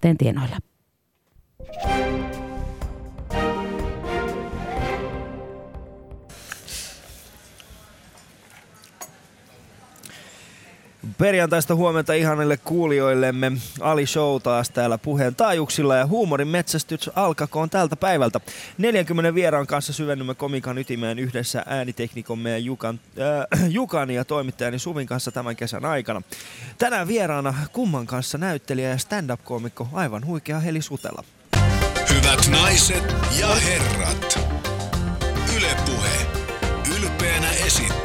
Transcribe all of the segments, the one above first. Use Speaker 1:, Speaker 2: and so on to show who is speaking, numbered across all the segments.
Speaker 1: Tienoilla.
Speaker 2: Perjantaista huomenta ihanille kuulijoillemme. Ali Show taas täällä puheen taajuuksilla ja huumorin metsästys alkakoon tältä päivältä. 40 vieraan kanssa syvennymme komikan ytimeen yhdessä ääniteknikomme ja Jukan, äh, Jukan ja toimittajani Suvin kanssa tämän kesän aikana. Tänään vieraana kumman kanssa näyttelijä ja stand-up-koomikko aivan huikea Heli Sutela.
Speaker 3: Hyvät naiset ja herrat, Ylepuhe ylpeänä esittää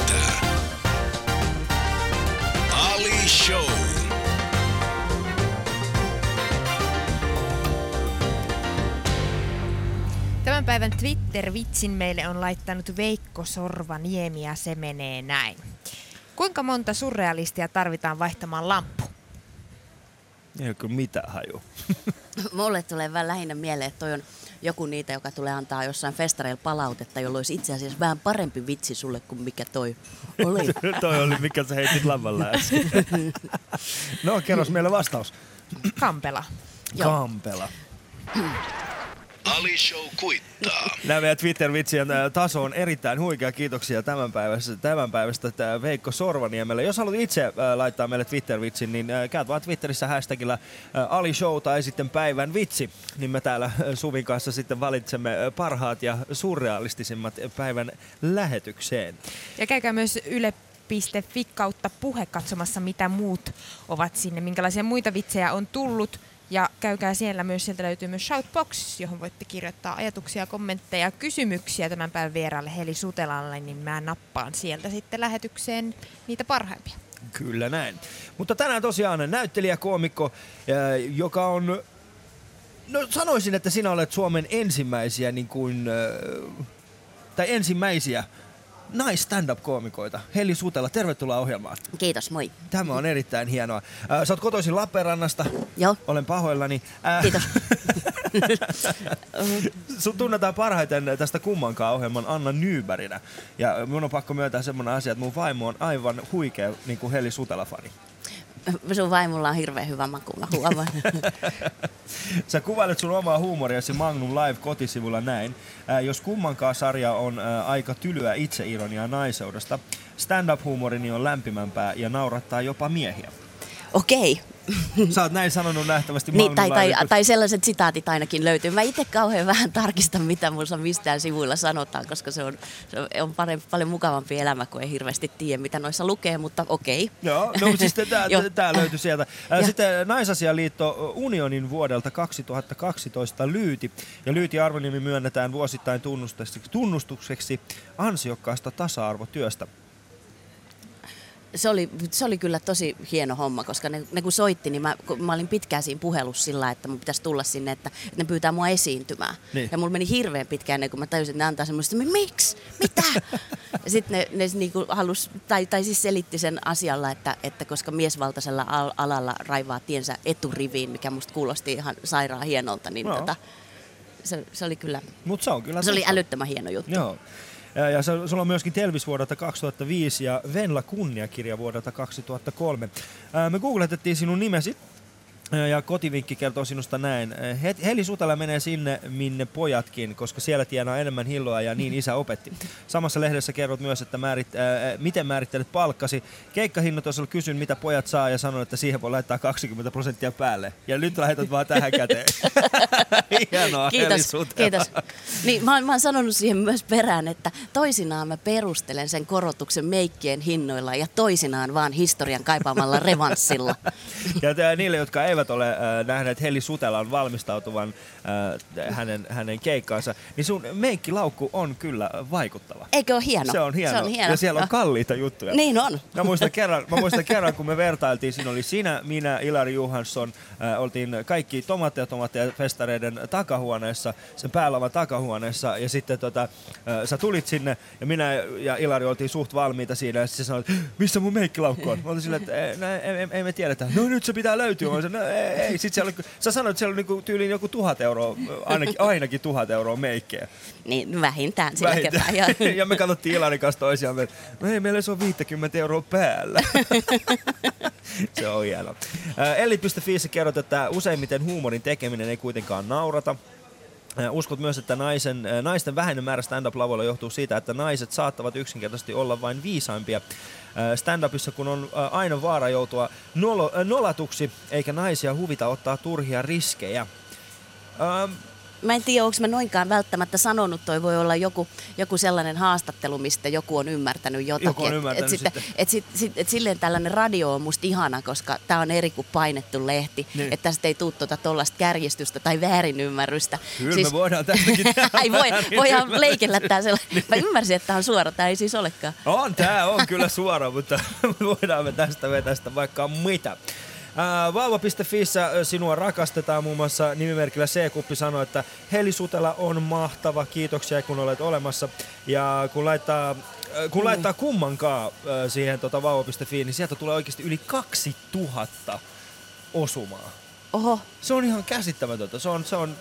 Speaker 4: päivän Twitter-vitsin meille on laittanut Veikko Sorvaniemi ja se menee näin. Kuinka monta surrealistia tarvitaan vaihtamaan lamppu?
Speaker 2: Ei ole kyllä mitään haju.
Speaker 5: Mulle tulee vähän lähinnä mieleen, että toi on joku niitä, joka tulee antaa jossain festareilla palautetta, jolloin olisi itse asiassa vähän parempi vitsi sulle kuin mikä toi oli.
Speaker 2: Toi oli mikä sä heitit lavalla äsken. no, kerros meille vastaus.
Speaker 4: Kampela.
Speaker 2: Kampela.
Speaker 3: Ali Show kuittaa.
Speaker 2: Nämä meidän Twitter-vitsien ää, taso on erittäin huikea. Kiitoksia tämän päivästä, tämän päivästä tää Veikko Sorvaniemelle. Jos haluat itse ää, laittaa meille Twitter-vitsin, niin käyt vaan Twitterissä hashtagillä ää, Ali Show tai sitten päivän vitsi. Niin me täällä ää, Suvin kanssa sitten valitsemme parhaat ja surrealistisimmat päivän lähetykseen.
Speaker 4: Ja käykää myös yle.fi kautta puhe katsomassa, mitä muut ovat sinne, minkälaisia muita vitsejä on tullut. Ja käykää siellä myös, sieltä löytyy myös Shoutbox, johon voitte kirjoittaa ajatuksia, kommentteja ja kysymyksiä tämän päivän vieraalle Heli Sutelalle, niin mä nappaan sieltä sitten lähetykseen niitä parhaimpia.
Speaker 2: Kyllä näin. Mutta tänään tosiaan näyttelijä, koomikko, ää, joka on... No sanoisin, että sinä olet Suomen ensimmäisiä niin kuin, ää, tai ensimmäisiä nais stand-up-koomikoita. Heli Sutela, tervetuloa ohjelmaan.
Speaker 5: Kiitos, moi.
Speaker 2: Tämä on erittäin hienoa. Ää, Sä oot kotoisin Lappeenrannasta.
Speaker 5: Joo.
Speaker 2: Olen pahoillani. Ää,
Speaker 5: Kiitos.
Speaker 2: Sut tunnetaan parhaiten tästä kummankaan ohjelman Anna Nyberginä. Ja mun on pakko myöntää semmonen asia, että mun vaimo on aivan huikea niin kuin Heli Sutela-fani.
Speaker 5: Sun vaimolla on hirveän hyvä maku, mä huomaan.
Speaker 2: Sä kuvailet sun omaa huumoriasi Magnum Live kotisivulla näin. Ää, jos kummankaan sarja on ää, aika tylyä itseironiaa naiseudesta, stand-up-huumorini on lämpimämpää ja naurattaa jopa miehiä.
Speaker 5: Okei.
Speaker 2: Sä oot näin sanonut nähtävästi
Speaker 5: Niin, tai, tai, tai sellaiset sitaatit ainakin löytyy. Mä itse kauhean vähän tarkistan, mitä mulla mistään sivuilla sanotaan, koska se on, se on parempi, paljon mukavampi elämä, kun ei hirveästi tiedä, mitä noissa lukee, mutta okei.
Speaker 2: Joo, no siis tää löytyi sieltä. Sitten Naisasialiitto Unionin vuodelta 2012 Lyyti. Ja Lyyti Arvoniemi myönnetään vuosittain tunnustukseksi ansiokkaasta tasa-arvotyöstä.
Speaker 5: Se oli, se oli kyllä tosi hieno homma, koska ne, ne kun soitti, niin mä, kun mä olin pitkään siinä puhelussa sillä, että mun pitäisi tulla sinne, että, että ne pyytää mua esiintymään.
Speaker 2: Niin.
Speaker 5: Ja mulla meni hirveän pitkään ennen kuin mä tajusin, että ne antaa semmoista, että miksi? Mitä? ja sitten ne, ne niinku halus, tai, tai siis selitti sen asialla, että, että koska miesvaltaisella al- alalla raivaa tiensä eturiviin, mikä musta kuulosti ihan sairaan hienolta, niin
Speaker 2: Joo.
Speaker 5: tota, se, se oli kyllä,
Speaker 2: Mutta se on kyllä
Speaker 5: se oli älyttömän hieno juttu.
Speaker 2: Joo. Ja, ja sulla on myöskin Telvis vuodelta 2005 ja Venla kunniakirja vuodelta 2003. Ää, Me googletettiin sinun nimesi ja kotivinkki kertoo sinusta näin. Heli Sutala menee sinne, minne pojatkin, koska siellä tienaa enemmän hilloa ja niin isä opetti. Samassa lehdessä kerrot myös, että määrit, ää, miten määrittelet palkkasi. Keikkahinnoitosella kysyn, mitä pojat saa ja sanon, että siihen voi laittaa 20 prosenttia päälle. Ja nyt lähetät vaan tähän käteen. Hienoa,
Speaker 5: Kiitos, kiitos. Niin, mä, oon, mä oon sanonut siihen myös perään, että toisinaan mä perustelen sen korotuksen meikkien hinnoilla ja toisinaan vaan historian kaipaamalla revanssilla.
Speaker 2: Ja niille, jotka eivät ole äh, nähneet Heli Sutelan valmistautuvan äh, hänen, hänen keikkaansa, niin sun meikkilaukku on kyllä vaikuttava.
Speaker 5: Eikö ole hieno?
Speaker 2: Se on hieno.
Speaker 5: Se on hieno.
Speaker 2: Ja siellä on
Speaker 5: Joo.
Speaker 2: kalliita juttuja.
Speaker 5: Niin on.
Speaker 2: Mä muistan, kerran, mä muistan kerran, kun me vertailtiin, siinä oli sinä, minä, Ilari Johansson, äh, oltiin kaikki tomaatteja tomaatteja festareiden takahuoneessa, sen päälavan takahuoneessa ja sitten tota, äh, sä tulit sinne ja minä ja Ilari oltiin suht valmiita siinä ja sitten sanoit, missä mun meikkilaukku on? Mä olin silleen, että ei, no, ei, ei, ei, me tiedetä. No nyt se pitää löytyä. Mä olin, no, ei, ei. Sitten siellä, sä sanoit, että siellä oli niinku tyyliin joku tuhat euroa, ainakin, ainakin tuhat euroa meikkejä.
Speaker 5: Niin vähintään sillä
Speaker 2: Vähintään.
Speaker 5: kertaa. Ja,
Speaker 2: me katsottiin Ilarin kanssa toisiamme, että no ei, meillä se on 50 euroa päällä. se on hieno. Äh, Elli.fiissä kerrot, että useimmiten huumorin tekeminen ei kuitenkaan naurata. Äh, Uskot myös, että naisen, äh, naisten vähäinen määrä stand-up-lavoilla johtuu siitä, että naiset saattavat yksinkertaisesti olla vain viisaimpia. Stand-upissa, kun on aina vaara joutua nolo, nolatuksi, eikä naisia huvita ottaa turhia riskejä. Ähm,
Speaker 5: mä en tiedä, onko mä noinkaan välttämättä sanonut, toi voi olla joku, joku sellainen haastattelu, mistä joku on ymmärtänyt jotakin.
Speaker 2: Joku on
Speaker 5: Et-
Speaker 2: ymmärtänyt
Speaker 5: et, sitten,
Speaker 2: sitten.
Speaker 5: et, sit, sit, et silleen tällainen radio on musta ihana, koska tämä on eri kuin painettu lehti.
Speaker 2: Niin.
Speaker 5: Että tästä ei tule tuota tollasta kärjistystä tai väärinymmärrystä.
Speaker 2: Kyllä siis... me voidaan tästäkin
Speaker 5: Ai voi, voidaan leikellä tää sellainen. Mä ymmärsin, että tämä on suora, tämä ei siis olekaan.
Speaker 2: On, tää on kyllä suora, mutta voidaan me tästä vetää sitä vaikka mitä. Ö, sinua rakastetaan muun muassa nimimerkillä C-kuppi sanoi, että Heli Sutela on mahtava, kiitoksia kun olet olemassa. Ja kun laittaa, kun laittaa kummankaan siihen tota vauva.fi, niin sieltä tulee oikeasti yli 2000 osumaa.
Speaker 5: Oho,
Speaker 2: Se on ihan käsittämätöntä. Se on, se on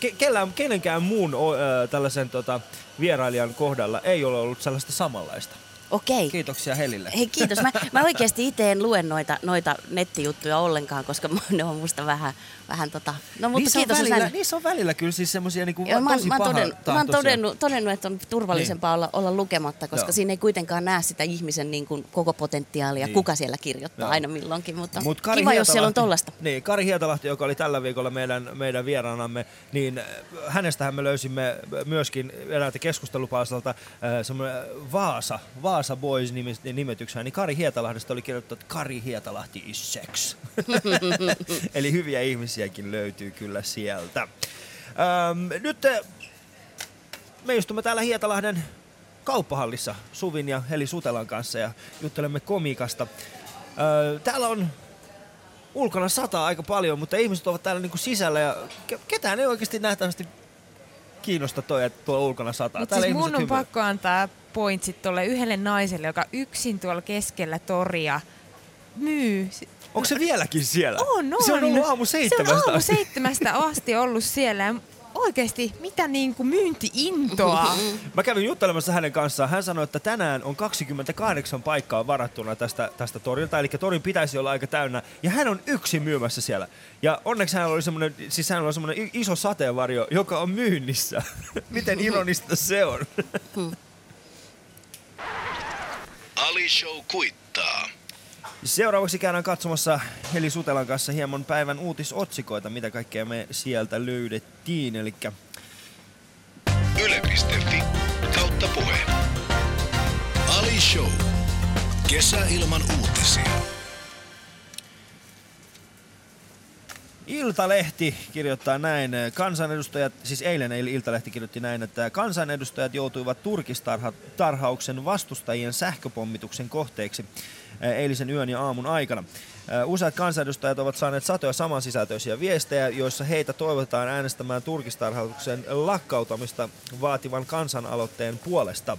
Speaker 2: ke, kellään, kenenkään muun ö, tällaisen tota, vierailijan kohdalla ei ole ollut sellaista samanlaista.
Speaker 5: Okei.
Speaker 2: Kiitoksia Helille.
Speaker 5: Hei kiitos. Mä, mä oikeasti itse en lue noita, noita nettijuttuja ollenkaan, koska ne on musta vähän, vähän tota... No mutta
Speaker 2: niissä,
Speaker 5: kiitos.
Speaker 2: on välillä, niissä on välillä kyllä siis semmosia niinku
Speaker 5: Joo, mä,
Speaker 2: tosi
Speaker 5: mä, todennut, mä oon todennut, todennut, että on turvallisempaa olla, olla lukematta, koska
Speaker 2: Joo.
Speaker 5: siinä ei kuitenkaan näe sitä ihmisen niin kuin koko potentiaalia,
Speaker 2: Niin.
Speaker 5: kuka siellä kirjoittaa
Speaker 2: Joo.
Speaker 5: aina milloinkin. Mutta
Speaker 2: Mut
Speaker 5: kiva, jos siellä on tollasta.
Speaker 2: Niin, Kari Hietalahti, joka oli tällä viikolla meidän, meidän vieraanamme, niin äh, hänestähän me löysimme myöskin eräältä keskustelupalstalta äh, semmoinen Vaasa, Vaasa Boys nimis- nimetyksen, niin Kari Hietalahdesta oli kirjoittanut, että Kari Hietalahti is sex. Eli hyviä ihmisiäkin löytyy kyllä sieltä. Ähm, nyt äh, me istumme täällä Hietalahden kauppahallissa Suvin ja Heli Sutelan kanssa ja juttelemme komikasta. Öö, täällä on ulkona sataa aika paljon, mutta ihmiset ovat täällä niinku sisällä ja ke- ketään ei oikeasti nähtävästi kiinnosta toi, että tuolla ulkona sataa.
Speaker 4: Mutta
Speaker 2: Täällä
Speaker 4: siis mun
Speaker 2: ihmiset
Speaker 4: on
Speaker 2: hymyilee.
Speaker 4: pakko antaa pointsit tuolle yhdelle naiselle, joka yksin tuolla keskellä toria myy.
Speaker 2: Onko se vieläkin siellä?
Speaker 4: On, on.
Speaker 2: Se on ollut aamu seitsemästä.
Speaker 4: Se on aamu
Speaker 2: asti.
Speaker 4: seitsemästä asti ollut siellä. Ja Oikeesti, mitä niinku myynti-intoa.
Speaker 2: Mä kävin juttelemassa hänen kanssaan. Hän sanoi, että tänään on 28 paikkaa varattuna tästä, tästä torilta, eli torin pitäisi olla aika täynnä. Ja hän on yksin myymässä siellä. Ja onneksi hän oli semmoinen, siis hän on semmoinen iso sateenvarjo, joka on myynnissä. Miten ironista se on?
Speaker 3: Ali Show kuittaa.
Speaker 2: Seuraavaksi käydään katsomassa Heli Sutelan kanssa hieman päivän uutisotsikoita, mitä kaikkea me sieltä löydettiin. Eli
Speaker 3: Yle.fi kautta puhe. Ali Show. Kesä ilman uutisia.
Speaker 2: Iltalehti kirjoittaa näin, kansanedustajat, siis eilen Eil- Iltalehti kirjoitti näin, että kansanedustajat joutuivat turkistarhauksen vastustajien sähköpommituksen kohteeksi eh, eilisen yön ja aamun aikana. Eh, Useat kansanedustajat ovat saaneet satoja samansisältöisiä viestejä, joissa heitä toivotetaan äänestämään turkistarhauksen lakkautamista vaativan kansanaloitteen puolesta.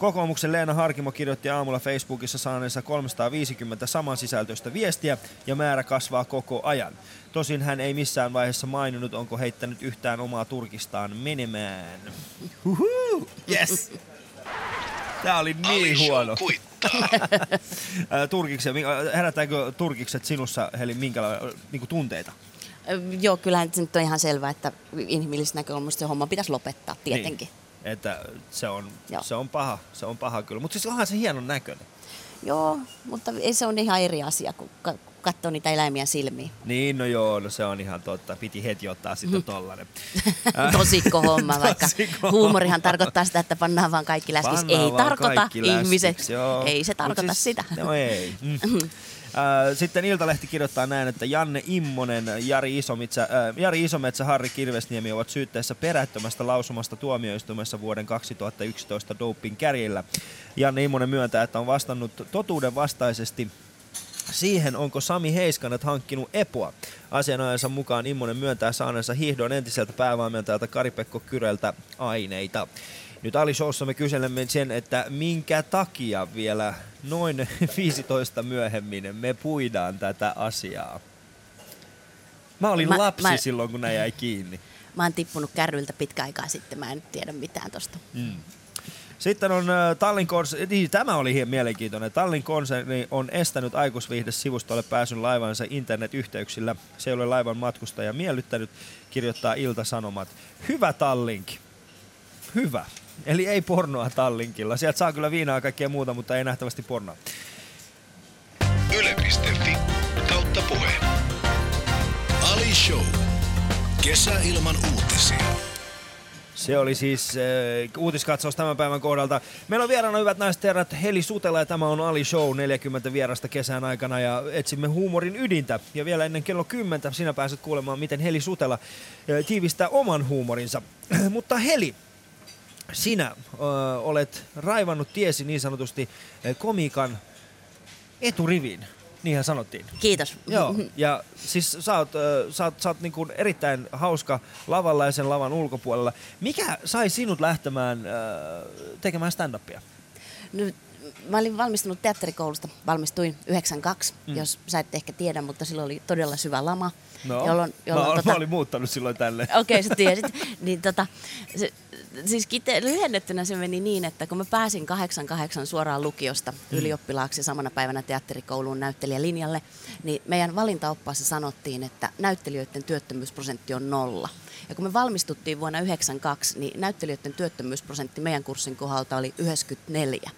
Speaker 2: Kokoomuksen Leena Harkimo kirjoitti aamulla Facebookissa saaneensa 350 samansisältöistä viestiä ja määrä kasvaa koko ajan. Tosin hän ei missään vaiheessa maininnut, onko heittänyt yhtään omaa turkistaan menemään. Huhu, yes! Tää oli niin huono. minkä- herättääkö turkikset sinussa, Heli, minkälaisia niin tunteita?
Speaker 5: Joo, kyllähän se nyt on ihan selvää, että inhimillisestä näkökulmasta se homma pitäisi lopettaa tietenkin.
Speaker 2: Niin, että se on,
Speaker 5: Joo.
Speaker 2: se on paha, se on paha kyllä. Mutta siis onhan se hienon näköinen.
Speaker 5: Joo, mutta ei se on ihan eri asia, kun ka- katsoo niitä eläimiä silmiin.
Speaker 2: Niin, no joo, no se on ihan totta. Piti heti ottaa sitten tollanen. Äh,
Speaker 5: Tosikko homma, vaikka
Speaker 2: Tosikko
Speaker 5: huumorihan tarkoittaa sitä, että pannaan vaan kaikki läskiksi.
Speaker 2: Pannaan
Speaker 5: Ei
Speaker 2: vaan
Speaker 5: tarkoita ihmiset.
Speaker 2: joo.
Speaker 5: Ei se
Speaker 2: Mut
Speaker 5: tarkoita
Speaker 2: siis,
Speaker 5: sitä.
Speaker 2: No ei. Mm. Äh, Sitten Iltalehti kirjoittaa näin, että Janne Immonen, Jari Isometsä, äh, Jari Isometsä, Harri Kirvesniemi ovat syytteessä perättömästä lausumasta tuomioistuimessa vuoden 2011 doping kärjellä. Janne Immonen myöntää, että on vastannut totuuden vastaisesti siihen, onko Sami Heiskanet hankkinut Epoa. Asianajansa mukaan Immonen myöntää saaneensa hiihdon entiseltä päävalmentajalta Kari-Pekko Kyreltä aineita. Nyt Ali Showssa me kyselemme sen, että minkä takia vielä noin 15 myöhemmin me puidaan tätä asiaa. Mä olin
Speaker 5: Mä-
Speaker 2: lapsi
Speaker 5: mä-
Speaker 2: silloin, kun nämä jäi kiinni.
Speaker 5: Mä oon tippunut kärryiltä pitkä aikaa sitten, mä en tiedä mitään tosta.
Speaker 2: Sitten on äh, Tallin konserni, niin, tämä oli hieman mielenkiintoinen. Tallin konserni on estänyt aikuisviihde-sivustolle pääsyn laivansa internetyhteyksillä. Se ei ole laivan matkustaja miellyttänyt, kirjoittaa Ilta-Sanomat. Hyvä Tallink. Hyvä. Eli ei pornoa Tallinkilla. Sieltä saa kyllä viinaa ja kaikkea muuta, mutta ei nähtävästi pornoa.
Speaker 3: Yle.fi kautta puhe. Ali Show. Kesäilman uutisia.
Speaker 2: Se oli siis äh, uutiskatsaus tämän päivän kohdalta. Meillä on vieraana hyvät naiset herrat Heli Sutela ja tämä on Ali Show 40 vierasta kesän aikana ja etsimme huumorin ydintä. Ja vielä ennen kello 10 sinä pääset kuulemaan, miten Heli Sutela äh, tiivistää oman huumorinsa. Mutta Heli, sinä äh, olet raivannut tiesi niin sanotusti komiikan eturiviin. Niinhän sanottiin.
Speaker 5: Kiitos.
Speaker 2: Joo, ja siis sä oot, äh, sä oot, sä oot niin kuin erittäin hauska lavalla ja sen lavan ulkopuolella. Mikä sai sinut lähtemään äh, tekemään stand-upia?
Speaker 5: Nyt, mä olin valmistunut teatterikoulusta, valmistuin 92, mm. jos sä et ehkä tiedä, mutta silloin oli todella syvä lama. jolloin, jolloin,
Speaker 2: No, mä,
Speaker 5: tota,
Speaker 2: mä olin muuttanut silloin tälle.
Speaker 5: Okei, okay, sä tiesit. niin, tota, se, siis kite, lyhennettynä se meni niin, että kun mä pääsin 88 suoraan lukiosta mm. ylioppilaaksi samana päivänä teatterikouluun näyttelijälinjalle, niin meidän valintaoppaassa sanottiin, että näyttelijöiden työttömyysprosentti on nolla. Ja kun me valmistuttiin vuonna 92, niin näyttelijöiden työttömyysprosentti meidän kurssin kohdalta oli 94.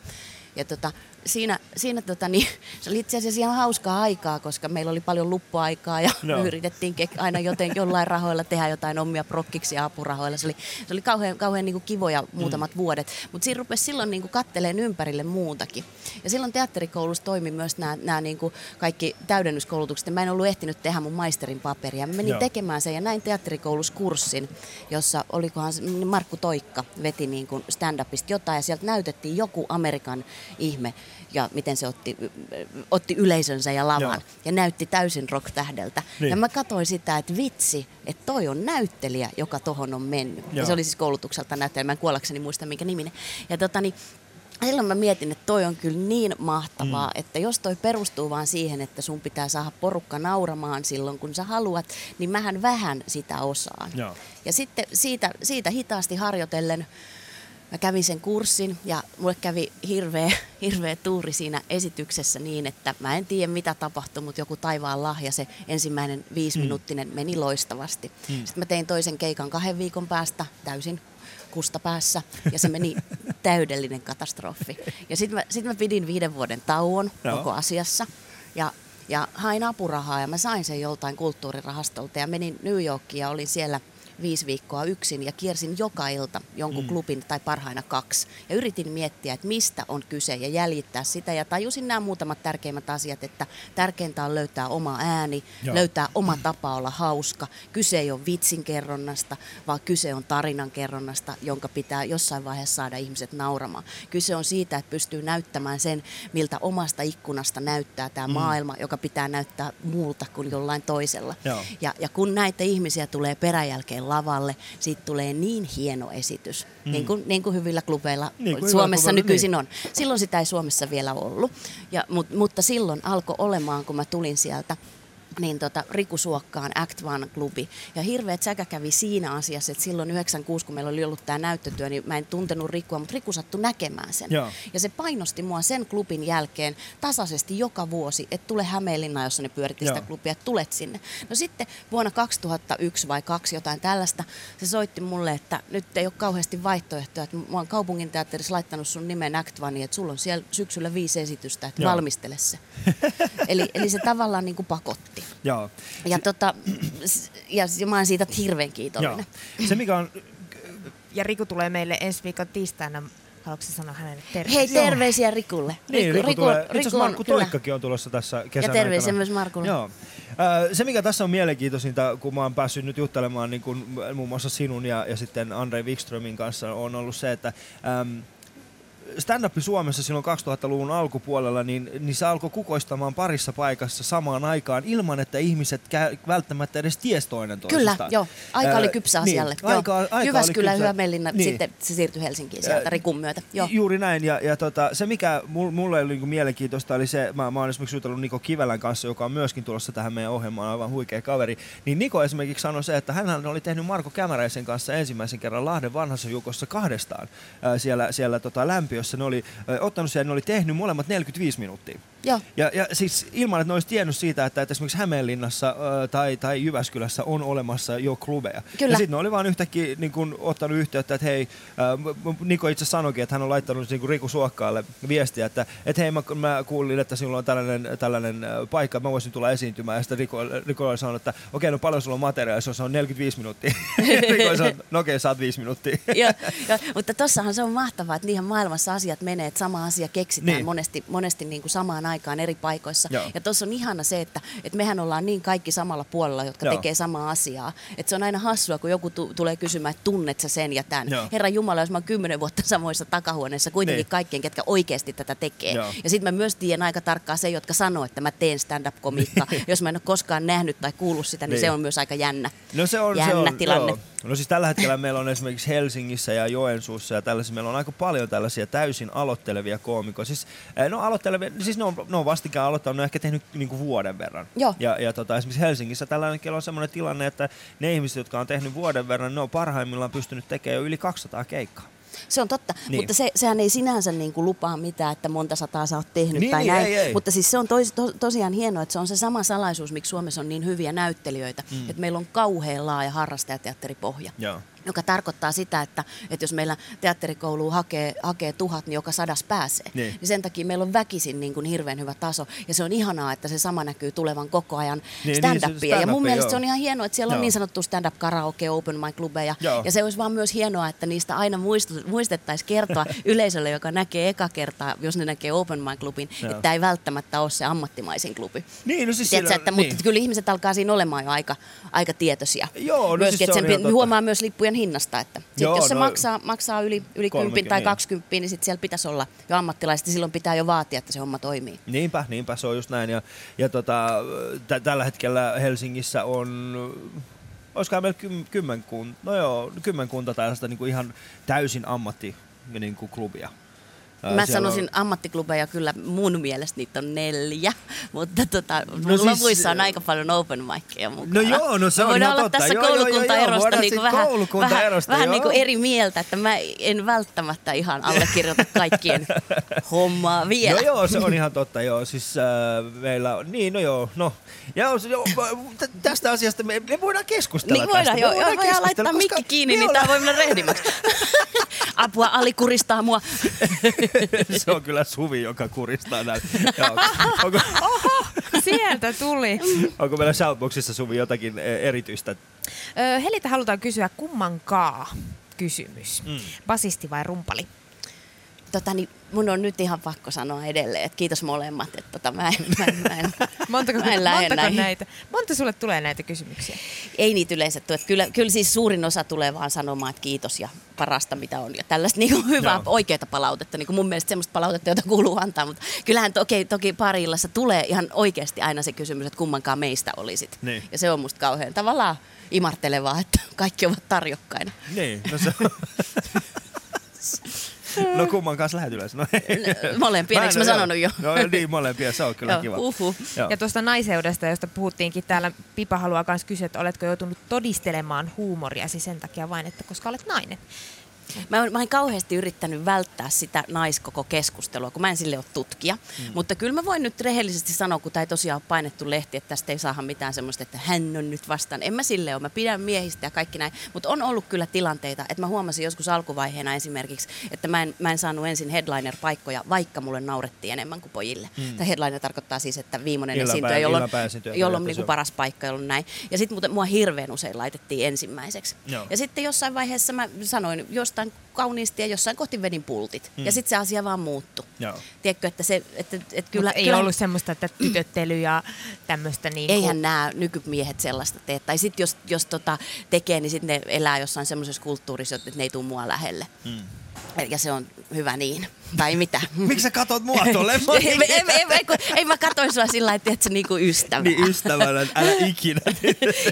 Speaker 5: Ja tota, siinä, siinä tota, niin, se oli itse asiassa ihan hauskaa aikaa, koska meillä oli paljon luppuaikaa ja
Speaker 2: Joo.
Speaker 5: me yritettiin aina joten, jollain rahoilla tehdä jotain omia prokkiksi ja apurahoilla. Se oli, se oli kauhean, kauhean niin kuin kivoja muutamat mm. vuodet, mutta siinä rupesi silloin niin kuin katteleen ympärille muutakin. Ja silloin teatterikoulussa toimi myös nämä, nämä niin kuin kaikki täydennyskoulutukset. Mä en ollut ehtinyt tehdä mun maisterin paperia. Mä menin
Speaker 2: Joo.
Speaker 5: tekemään sen ja näin teatterikoulussa kurssin, jossa olikohan Markku Toikka veti niin kuin stand-upista jotain ja sieltä näytettiin joku Amerikan ihme ja miten se otti, otti yleisönsä ja lavan
Speaker 2: Joo.
Speaker 5: ja näytti täysin rock-tähdeltä.
Speaker 2: Niin.
Speaker 5: Ja mä katsoin sitä, että vitsi, että toi on näyttelijä, joka tohon on mennyt. Ja
Speaker 2: Joo.
Speaker 5: se oli siis koulutukselta näyttelijä, mä en kuollakseni muista minkä niminen. Ja tota niin, silloin mä mietin, että toi on kyllä niin mahtavaa, mm. että jos toi perustuu vaan siihen, että sun pitää saada porukka nauramaan silloin, kun sä haluat, niin mähän vähän sitä osaan.
Speaker 2: Joo.
Speaker 5: Ja sitten siitä, siitä hitaasti harjoitellen mä kävin sen kurssin ja mulle kävi hirveä, hirveä tuuri siinä esityksessä niin, että mä en tiedä mitä tapahtui, mutta joku taivaan lahja, se ensimmäinen viisiminuuttinen meni loistavasti. Mm. Sitten mä tein toisen keikan kahden viikon päästä täysin kusta päässä ja se meni täydellinen katastrofi. Ja sitten mä, sit mä pidin viiden vuoden tauon
Speaker 2: Joo.
Speaker 5: koko asiassa ja, ja hain apurahaa ja mä sain sen joltain kulttuurirahastolta ja menin New Yorkiin ja olin siellä viisi viikkoa yksin ja kiersin joka ilta jonkun mm. klubin tai parhaina kaksi. Ja yritin miettiä, että mistä on kyse ja jäljittää sitä. Ja tajusin nämä muutamat tärkeimmät asiat, että tärkeintä on löytää oma ääni,
Speaker 2: Joo.
Speaker 5: löytää oma tapa olla hauska. Kyse ei ole vitsinkerronnasta, vaan kyse on tarinankerronnasta, jonka pitää jossain vaiheessa saada ihmiset nauramaan. Kyse on siitä, että pystyy näyttämään sen, miltä omasta ikkunasta näyttää tämä mm. maailma, joka pitää näyttää muulta kuin jollain toisella.
Speaker 2: Joo.
Speaker 5: Ja, ja kun näitä ihmisiä tulee peräjälkeen lavalle, siitä tulee niin hieno esitys, mm. niin, kuin, niin kuin hyvillä klubeilla
Speaker 2: Niin kuin
Speaker 5: Suomessa
Speaker 2: klubeilla,
Speaker 5: nykyisin
Speaker 2: niin.
Speaker 5: on. Silloin sitä ei Suomessa vielä ollut, ja, mut, mutta silloin alkoi olemaan, kun mä tulin sieltä, niin tota, Riku Suokkaan Act One-klubi. Ja hirveät säkä kävi siinä asiassa, että silloin 96, kun meillä oli ollut tämä näyttötyö, niin mä en tuntenut Rikua, mutta Riku sattui näkemään sen.
Speaker 2: Joo.
Speaker 5: Ja se painosti mua sen klubin jälkeen tasaisesti joka vuosi, että tule Hämeenlinnaan, jossa ne pyöritti sitä
Speaker 2: Joo.
Speaker 5: klubia, että tulet sinne. No sitten vuonna 2001 vai kaksi jotain tällaista, se soitti mulle, että nyt ei ole kauheasti vaihtoehtoja, että mä oon kaupungin teatterissa laittanut sun nimen Act One, että sulla on siellä syksyllä viisi esitystä, että
Speaker 2: Joo.
Speaker 5: valmistele se. eli, eli se tavallaan niin kuin pakotti.
Speaker 2: Joo.
Speaker 5: Ja, tota, s- ja, ja mä oon siitä hirveän
Speaker 2: Joo.
Speaker 5: kiitollinen.
Speaker 2: Se mikä on...
Speaker 4: Ja Riku tulee meille ensi viikon tiistaina. Haluatko sanoa hänelle terveisiä?
Speaker 5: Hei, terveisiä Rikulle.
Speaker 2: Niin, Riku, tulee. Itse asiassa
Speaker 5: on
Speaker 2: Markku
Speaker 5: kyllä-
Speaker 2: Toikkakin on tulossa tässä kesän
Speaker 5: Ja terveisiä
Speaker 2: aikana.
Speaker 5: myös Markulle.
Speaker 2: Joo. Se, mikä tässä on mielenkiintoisinta, kun mä oon päässyt nyt juttelemaan niin kuin muun muassa sinun ja, ja sitten Andre Wikströmin kanssa, on ollut se, että äm, stand-up Suomessa silloin 2000-luvun alkupuolella, niin, niin se alkoi kukoistamaan parissa paikassa samaan aikaan ilman, että ihmiset kä- välttämättä edes ties toinen
Speaker 5: Kyllä,
Speaker 2: toisistaan.
Speaker 5: joo. Aika oli kypsä
Speaker 2: niin,
Speaker 5: asialle.
Speaker 2: Aika,
Speaker 5: joo.
Speaker 2: aika
Speaker 5: Jyväskylä,
Speaker 2: oli kypsä. Niin.
Speaker 5: sitten se siirtyi Helsinkiin sieltä
Speaker 2: Ää,
Speaker 5: Rikun myötä. Joo.
Speaker 2: Juuri näin, ja, ja tota, se mikä mul- mulle oli niinku mielenkiintoista oli se, mä, mä oon esimerkiksi jutellut Niko Kivelän kanssa, joka on myöskin tulossa tähän meidän ohjelmaan, aivan huikea kaveri, niin Niko esimerkiksi sanoi se, että hän oli tehnyt Marko Kämäräisen kanssa ensimmäisen kerran Lahden vanhassa jukossa kahdestaan ää, siellä, siellä tota, lämpiössä. Ne oli ää, ottanut siellä, ne oli tehnyt molemmat 45 minuuttia.
Speaker 5: Joo.
Speaker 2: Ja, ja siis ilman, että ne olisi tiennyt siitä, että, että esimerkiksi Hämeenlinnassa ää, tai, tai Jyväskylässä on olemassa jo klubeja.
Speaker 5: Kyllä.
Speaker 2: Ja sitten ne oli vaan yhtäkkiä niin kun, ottanut yhteyttä, että hei, m- Niko itse sanoikin, että hän on laittanut niin kun Riku Suokkaalle viestiä, että, että hei, mä, mä kuulin, että sinulla on tällainen, tällainen paikka, että mä voisin tulla esiintymään. Ja sitten Riko, Riko oli sanonut, että okei, no paljon sulla on materiaalia, se on 45 minuuttia. Riko sanonut, no okei, saat 5 minuuttia.
Speaker 5: joo, mutta tossahan se on mahtavaa, että niinhän maailmassa asiat menee, että sama asia keksitään
Speaker 2: Niin.
Speaker 5: niin. monesti, monesti niin kuin samaan aikaan eri paikoissa.
Speaker 2: Joo.
Speaker 5: Ja tuossa on ihana se, että, että mehän ollaan niin kaikki samalla puolella, jotka
Speaker 2: Joo.
Speaker 5: tekee samaa asiaa. Että se on aina hassua, kun joku tu- tulee kysymään, että tunnet sä sen ja tämän.
Speaker 2: Joo.
Speaker 5: Herra Jumala, jos mä oon kymmenen vuotta samoissa takahuoneissa, kuitenkin
Speaker 2: Niin.
Speaker 5: niin. kaikkien, ketkä oikeasti tätä tekee.
Speaker 2: Joo.
Speaker 5: Ja sitten mä myös tiedän aika tarkkaan se, jotka sanoo, että mä teen stand-up-komiikkaa. jos mä en ole koskaan nähnyt tai kuullut sitä, niin,
Speaker 2: Niin.
Speaker 5: niin. se on myös aika jännä.
Speaker 2: No se on,
Speaker 5: Jännä
Speaker 2: se on,
Speaker 5: tilanne.
Speaker 2: Joo. No siis tällä hetkellä meillä on esimerkiksi Helsingissä ja Joensuussa ja tällaisia, meillä on aika paljon tällaisia täysin aloittelevia koomikoita. Siis, no aloittelevia, siis ne on, ne on vastikään aloittanut, ne on ehkä tehnyt niinku vuoden verran.
Speaker 5: Joo.
Speaker 2: Ja, ja tota, esimerkiksi Helsingissä tällä hetkellä on sellainen tilanne, että ne ihmiset, jotka on tehnyt vuoden verran, ne on parhaimmillaan pystynyt tekemään jo yli 200 keikkaa.
Speaker 5: Se on totta,
Speaker 2: Niin.
Speaker 5: niin. mutta se, sehän ei sinänsä niin kuin lupaa mitään, että monta sataa sä oot tehnyt
Speaker 2: Niin,
Speaker 5: tai
Speaker 2: niin,
Speaker 5: näin.
Speaker 2: ei, ei.
Speaker 5: Mutta siis se on tois, to, tosiaan hienoa, että se on se sama salaisuus, miksi Suomessa on niin hyviä näyttelijöitä, mm. että meillä on kauhean laaja harrastajateatteripohja.
Speaker 2: Joo.
Speaker 5: Joka tarkoittaa sitä, että, että jos meillä teatterikouluun hakee, hakee tuhat, niin joka sadas pääsee.
Speaker 2: Niin.
Speaker 5: Niin sen takia meillä on väkisin niin kuin hirveän hyvä taso. Ja se on ihanaa, että se sama näkyy tulevan koko ajan
Speaker 2: Niin,
Speaker 5: stand
Speaker 2: niin, se
Speaker 5: upia Ja mun
Speaker 2: stand-upia,
Speaker 5: mielestä
Speaker 2: joo.
Speaker 5: se on ihan hienoa, että siellä
Speaker 2: Joo.
Speaker 5: on niin sanottu stand-up karaoke, open mic klubeja.
Speaker 2: Joo.
Speaker 5: Ja se olisi vaan myös hienoa, että niistä aina muistettaisiin kertoa yleisölle, joka näkee eka kertaa, jos ne näkee open mic klubin,
Speaker 2: Joo.
Speaker 5: että ei välttämättä ole se ammattimaisin klubi.
Speaker 2: Niin, no siis
Speaker 5: Tiedätkö,
Speaker 2: sillä-
Speaker 5: että,
Speaker 2: niin.
Speaker 5: Mutta kyllä ihmiset alkaa siinä olemaan jo aika, aika tietoisia.
Speaker 2: Joo, no
Speaker 5: Myöskin,
Speaker 2: siis se
Speaker 5: että sen huomaa myös lippujen hinnasta, että sit
Speaker 2: Joo,
Speaker 5: jos se
Speaker 2: no-
Speaker 5: maksaa, maksaa yli, yli
Speaker 2: 30,
Speaker 5: 10 tai
Speaker 2: niin.
Speaker 5: 20, niin sit siellä pitäisi olla jo ammattilaiset, ja silloin pitää jo vaatia, että se homma toimii.
Speaker 2: Niinpä, niinpä, se on just näin. Ja, ja tota, t- tällä hetkellä Helsingissä on, olisikohan meillä kym, kymmenkunta, no joo, kymmenkunta tällaista niin kuin ihan täysin ammatti niin kuin klubia.
Speaker 5: Mä sanoisin ammattiklubeja kyllä, mun mielestä niitä on neljä, mutta tota,
Speaker 2: No
Speaker 5: no
Speaker 2: siis-
Speaker 5: siis, lopuissa on aika paljon open mickeja mukana.
Speaker 2: No joo, no se on
Speaker 5: voidaan olla
Speaker 2: totta.
Speaker 5: tässä
Speaker 2: Joo, joo, joo, joo,
Speaker 5: koulukuntaerosta
Speaker 2: voidaan
Speaker 5: niin
Speaker 2: siitä
Speaker 5: vähän, vähän,
Speaker 2: koulukuntaerosta,
Speaker 5: niin kuin eri mieltä, että mä en välttämättä ihan allekirjoita kaikkien hommaa vielä.
Speaker 2: No joo, se on ihan totta, joo. Siis äh, meillä on, niin no joo, no. Ja on joo, tästä asiasta me, me voidaan keskustella
Speaker 5: Niin voidaan,
Speaker 2: tästä.
Speaker 5: joo,
Speaker 2: me
Speaker 5: joo, voidaan laittaa mikki kiinni, niin
Speaker 2: ollaan-
Speaker 5: tää voi mennä rehdimmäksi. Apua, Ali kuristaa mua.
Speaker 2: se on kyllä Suvi, joka kuristaa. Joo. Onko,
Speaker 4: Sieltä tuli.
Speaker 2: onko meillä Shoutboxissa Suvi jotakin eh, erityistä?
Speaker 4: Heliltä halutaan kysyä kummankaa kysymys. Mm. Basisti vai rumpali?
Speaker 5: Tota, niin mun on nyt ihan pakko sanoa edelleen, että kiitos molemmat, että tota, mä, en, mä, en, mä, en,
Speaker 4: Montako,
Speaker 5: mä en
Speaker 4: montako
Speaker 5: näihin.
Speaker 4: näitä? Monta sulle tulee näitä kysymyksiä?
Speaker 5: Ei niitä yleensä tule. Että Kyllä, kyllä siis suurin osa tulee vaan sanomaan, että kiitos ja parasta mitä on. Ja tällaista niin kuin hyvää,
Speaker 2: Joo.
Speaker 5: oikeaa palautetta. Niin kuin mun mielestä semmoista palautetta, jota kuuluu antaa. Mutta kyllähän toki, toki pari illassa tulee ihan oikeasti aina se kysymys, että kummankaan meistä olisit.
Speaker 2: Niin.
Speaker 5: Ja se on musta kauhean tavallaan imartelevaa, että kaikki ovat tarjokkaina.
Speaker 2: Niin, no se No kumman kanssa lähet yleensä? No,
Speaker 5: Molempia, eikö mä sanonut jo?
Speaker 2: No niin, molempia, se on kyllä kiva.
Speaker 5: uhu.
Speaker 2: Joo.
Speaker 4: Ja tuosta naiseudesta, josta puhuttiinkin täällä, Pipa haluaa myös kysyä, että oletko joutunut todistelemaan huumoriasi sen takia vain, että koska olet nainen?
Speaker 5: Mä oon, mä oon kauheasti yrittänyt välttää sitä naiskoko keskustelua, kun mä en sille ole tutkija. Mm. Mutta kyllä mä voin nyt rehellisesti sanoa, kun tämä ei tosiaan ole painettu lehti, että tästä ei saada mitään semmoista, että hän on nyt vastaan. En mä sille ole, mä pidän miehistä ja kaikki näin. Mutta on ollut kyllä tilanteita, että mä huomasin joskus alkuvaiheena esimerkiksi, että mä en, mä en saanut ensin headliner-paikkoja, vaikka mulle naurettiin enemmän kuin pojille. Mm. Tai headliner tarkoittaa siis, että viimeinen esiintyjä, jolloin, jolloin niinku paras paikka, jolloin näin. Ja sitten mua hirveän usein laitettiin ensimmäiseksi.
Speaker 2: Joo.
Speaker 5: Ja sitten jossain vaiheessa mä sanoin jostain están kauniisti ja jossain kohti vedin pultit. Mm. Ja sitten se asia vaan muuttui.
Speaker 2: Joo.
Speaker 5: Tiedätkö, että se, että, että
Speaker 4: Kyllä,
Speaker 5: kyllä,
Speaker 4: ei
Speaker 5: kyllä
Speaker 4: ollut semmoista, että tytöttely ja tämmöistä niin
Speaker 5: eihän nämä nykymiehet sellaista tee. Tai sitten jos, jos tota tekee, niin sitten ne elää jossain semmoisessa kulttuurissa, että ne ei tule mua lähelle.
Speaker 2: Mm.
Speaker 5: Ja se on hyvä niin. Tai mitä?
Speaker 2: Miksi sä katot mua tolle?
Speaker 5: ei, ei, ei, ei, kun, ei mä katsoin sua sillä lailla, että niin kuin ystävä.
Speaker 2: Niin ystävänä, älä ikinä.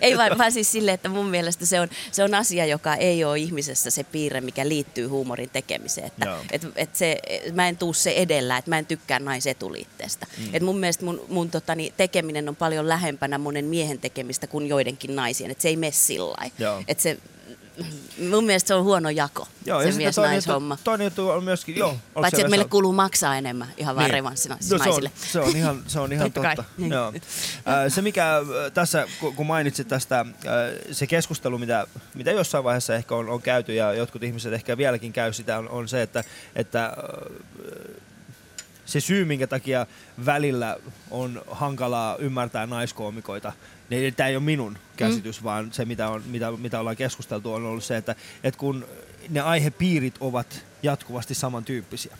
Speaker 5: ei vaan, vaan siis silleen, että mun mielestä se on, se on asia, joka ei ole ihmisessä se piirre, mikä liittyy huumorin tekemiseen. Että, et, et se, mä en tuu se edellä, että mä en tykkää naisetuliitteestä. Mm. Et mun mielestä mun, mun totani, tekeminen on paljon lähempänä monen miehen tekemistä kuin joidenkin naisien. Että se ei mene sillä Että se mun mielestä se on huono jako,
Speaker 2: joo,
Speaker 5: se mies
Speaker 2: toinen juttu, toinen juttu on myöskin, joo.
Speaker 5: Paitsi, että meille kuuluu maksaa enemmän ihan vaan niin. revanssina
Speaker 2: no, se on, se on ihan, se on ihan totta. Niin. Joo. Se mikä tässä, kun mainitsit tästä, se keskustelu, mitä, mitä jossain vaiheessa ehkä on, on käyty ja jotkut ihmiset ehkä vieläkin käy sitä, on, on se, että, että se syy, minkä takia välillä on hankalaa ymmärtää naiskoomikoita, niin tämä ei ole minun käsitys, mm. vaan se, mitä, on, mitä, mitä ollaan keskusteltu, on ollut se, että, että kun ne aihepiirit ovat jatkuvasti samantyyppisiä,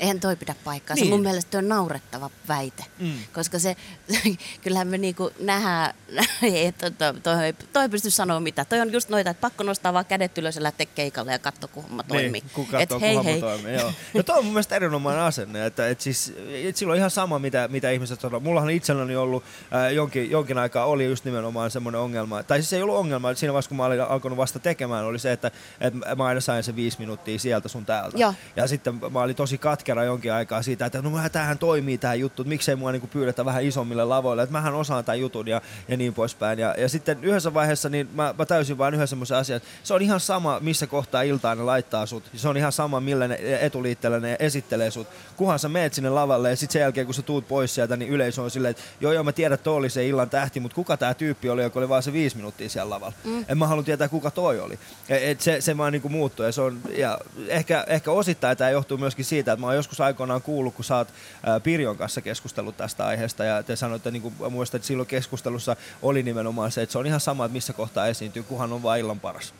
Speaker 5: Eihän toi pidä paikkaa. Niin. Se mun mielestä on naurettava väite. Mm. Koska se, kyllähän me niinku nähdään, että toi, toi, toi ei pysty sanoa mitä. Toi on just noita, että pakko nostaa vaan kädet ylös ja lähteä keikalle ja katsoa, kun homma niin, toimii.
Speaker 2: kun katsoo, et, hei, kun hei. toimii. Joo. No toi on mun mielestä erinomainen asenne, että et siis, et silloin ihan sama, mitä, mitä ihmiset sanoo. Mullahan itselläni ollut äh, jonkin, jonkin aikaa oli just nimenomaan semmoinen ongelma, tai siis ei ollut ongelma, että siinä vaiheessa kun mä olin alkanut vasta tekemään, oli se, että, että mä aina sain se viisi minuuttia sieltä sun täältä. Joo. Ja sitten mä olin tosi katke katkera jonkin aikaa siitä, että no tämähän toimii tämä juttu, että miksei mua niinku pyydetä vähän isommille lavoille, että mähän osaan tämän jutun ja, ja niin poispäin. Ja, ja sitten yhdessä vaiheessa niin mä, mä täysin vain yhden semmoisen asian, että se on ihan sama, missä kohtaa iltaa ne laittaa sut. Se on ihan sama, millä ne etuliitteellä ne esittelee sut. Kuhan sä meet sinne lavalle ja sitten sen jälkeen, kun sä tuut pois sieltä, niin yleisö on silleen, että joo joo mä tiedän, että oli se illan tähti, mutta kuka tämä tyyppi oli, joka oli vaan se viisi minuuttia siellä lavalla. Mm. En mä halua tietää, kuka toi oli. Et se, se vaan niinku muuttui ja, se on, ja ehkä, ehkä osittain tämä johtuu myöskin siitä, että mä oon joskus aikoinaan kuullut, kun sä oot Pirjon kanssa keskustellut tästä aiheesta ja te sanoitte, niin kuin muistan, että silloin keskustelussa oli nimenomaan se, että se on ihan sama, että missä kohtaa esiintyy, kuhan on vain illan paras.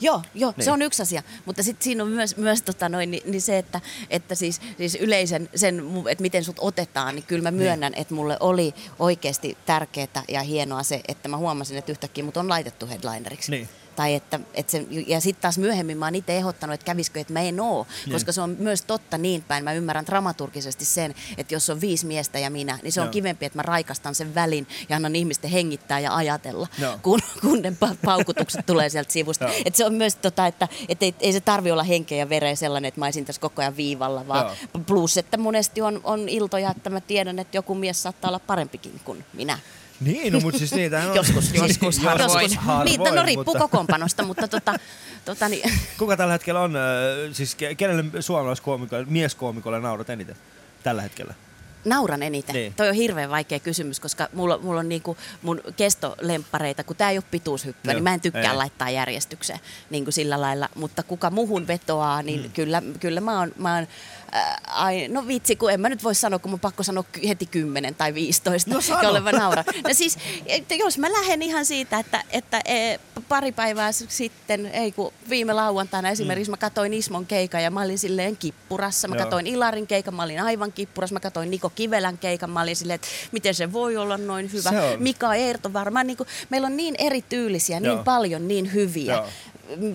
Speaker 5: Joo, joo niin. se on yksi asia. Mutta sitten siinä on myös, myös tota noin, niin, niin se, että, että siis, siis yleisen sen, että miten sut otetaan, niin kyllä mä niin. myönnän, niin. että mulle oli oikeasti tärkeää ja hienoa se, että mä huomasin, että yhtäkkiä mut on laitettu headlineriksi. Niin. Tai että, että se, ja sitten taas myöhemmin mä oon itse ehdottanut, että kävisikö, että mä en oo. Niin. Koska se on myös totta niin päin. Mä ymmärrän dramaturgisesti sen, että jos on viisi miestä ja minä, niin se on Joo. kivempi, että mä raikastan sen välin ja annan ihmisten hengittää ja ajatella, kun, kun ne paukutukset tulee sieltä sivusta. että se on myös tota, että, että ei, ei se tarvi olla henkeä ja vereä sellainen, että mä olisin tässä koko ajan viivalla, vaan Joo. plus, että monesti on, on iltoja, että mä tiedän, että joku mies saattaa olla parempikin kuin minä.
Speaker 2: Niin, no mutta siis niitä on...
Speaker 5: joskus, joskus, harvoin. Joskus, harvoin. Niin, no riippuu mutta... kokoonpanosta, mutta tota, tota niin.
Speaker 2: Kuka tällä hetkellä on, äh, siis kenelle suomalaiskoomikolle, mieskoomikolle naurat eniten tällä hetkellä?
Speaker 5: Nauran eniten. Niin. Toi on hirveän vaikea kysymys, koska mulla, mulla on niinku mun kestolemppareita, kun tämä ei ole pituushyppyä, niin mä en tykkää ei. laittaa järjestykseen niin kuin sillä lailla. Mutta kuka muhun vetoaa, niin hmm. kyllä, kyllä mä oon, mä oon äh, ai, no vitsi, kun en mä nyt voi sanoa, kun mun pakko sanoa heti 10 tai 15, no jolle mä nauran. No siis, että jos mä lähden ihan siitä, että, että e, pari päivää sitten, ei kun viime lauantaina esimerkiksi mm. mä katoin Ismon keikan ja mä olin silleen kippurassa. Mä Joo. katoin Ilarin keikan, mä olin aivan kippurassa. Mä katoin Niko Kivelän keikan, mä olin silleen, että miten se voi olla noin hyvä. Mika Eerto varmaan, niin kuin, meillä on niin erityylisiä, niin Joo. paljon, niin hyviä. Joo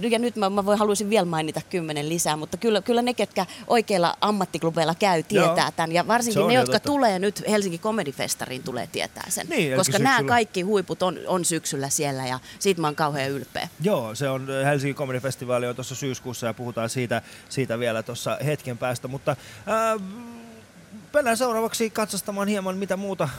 Speaker 5: ja nyt mä, mä voi, haluaisin vielä mainita kymmenen lisää, mutta kyllä, kyllä ne, ketkä oikeilla ammattiklubeilla käy, tietää Joo. tämän. Ja varsinkin ne, jotka totta. tulee nyt Helsinki Comedy Festariin, tulee tietää sen. Niin, koska syksyllä... nämä kaikki huiput on, on syksyllä siellä ja siitä mä oon kauhean ylpeä.
Speaker 2: Joo, se on Helsinki Comedy Festivaali on tuossa syyskuussa ja puhutaan siitä, siitä vielä tuossa hetken päästä. Mutta äh, mennään seuraavaksi katsastamaan hieman mitä muuta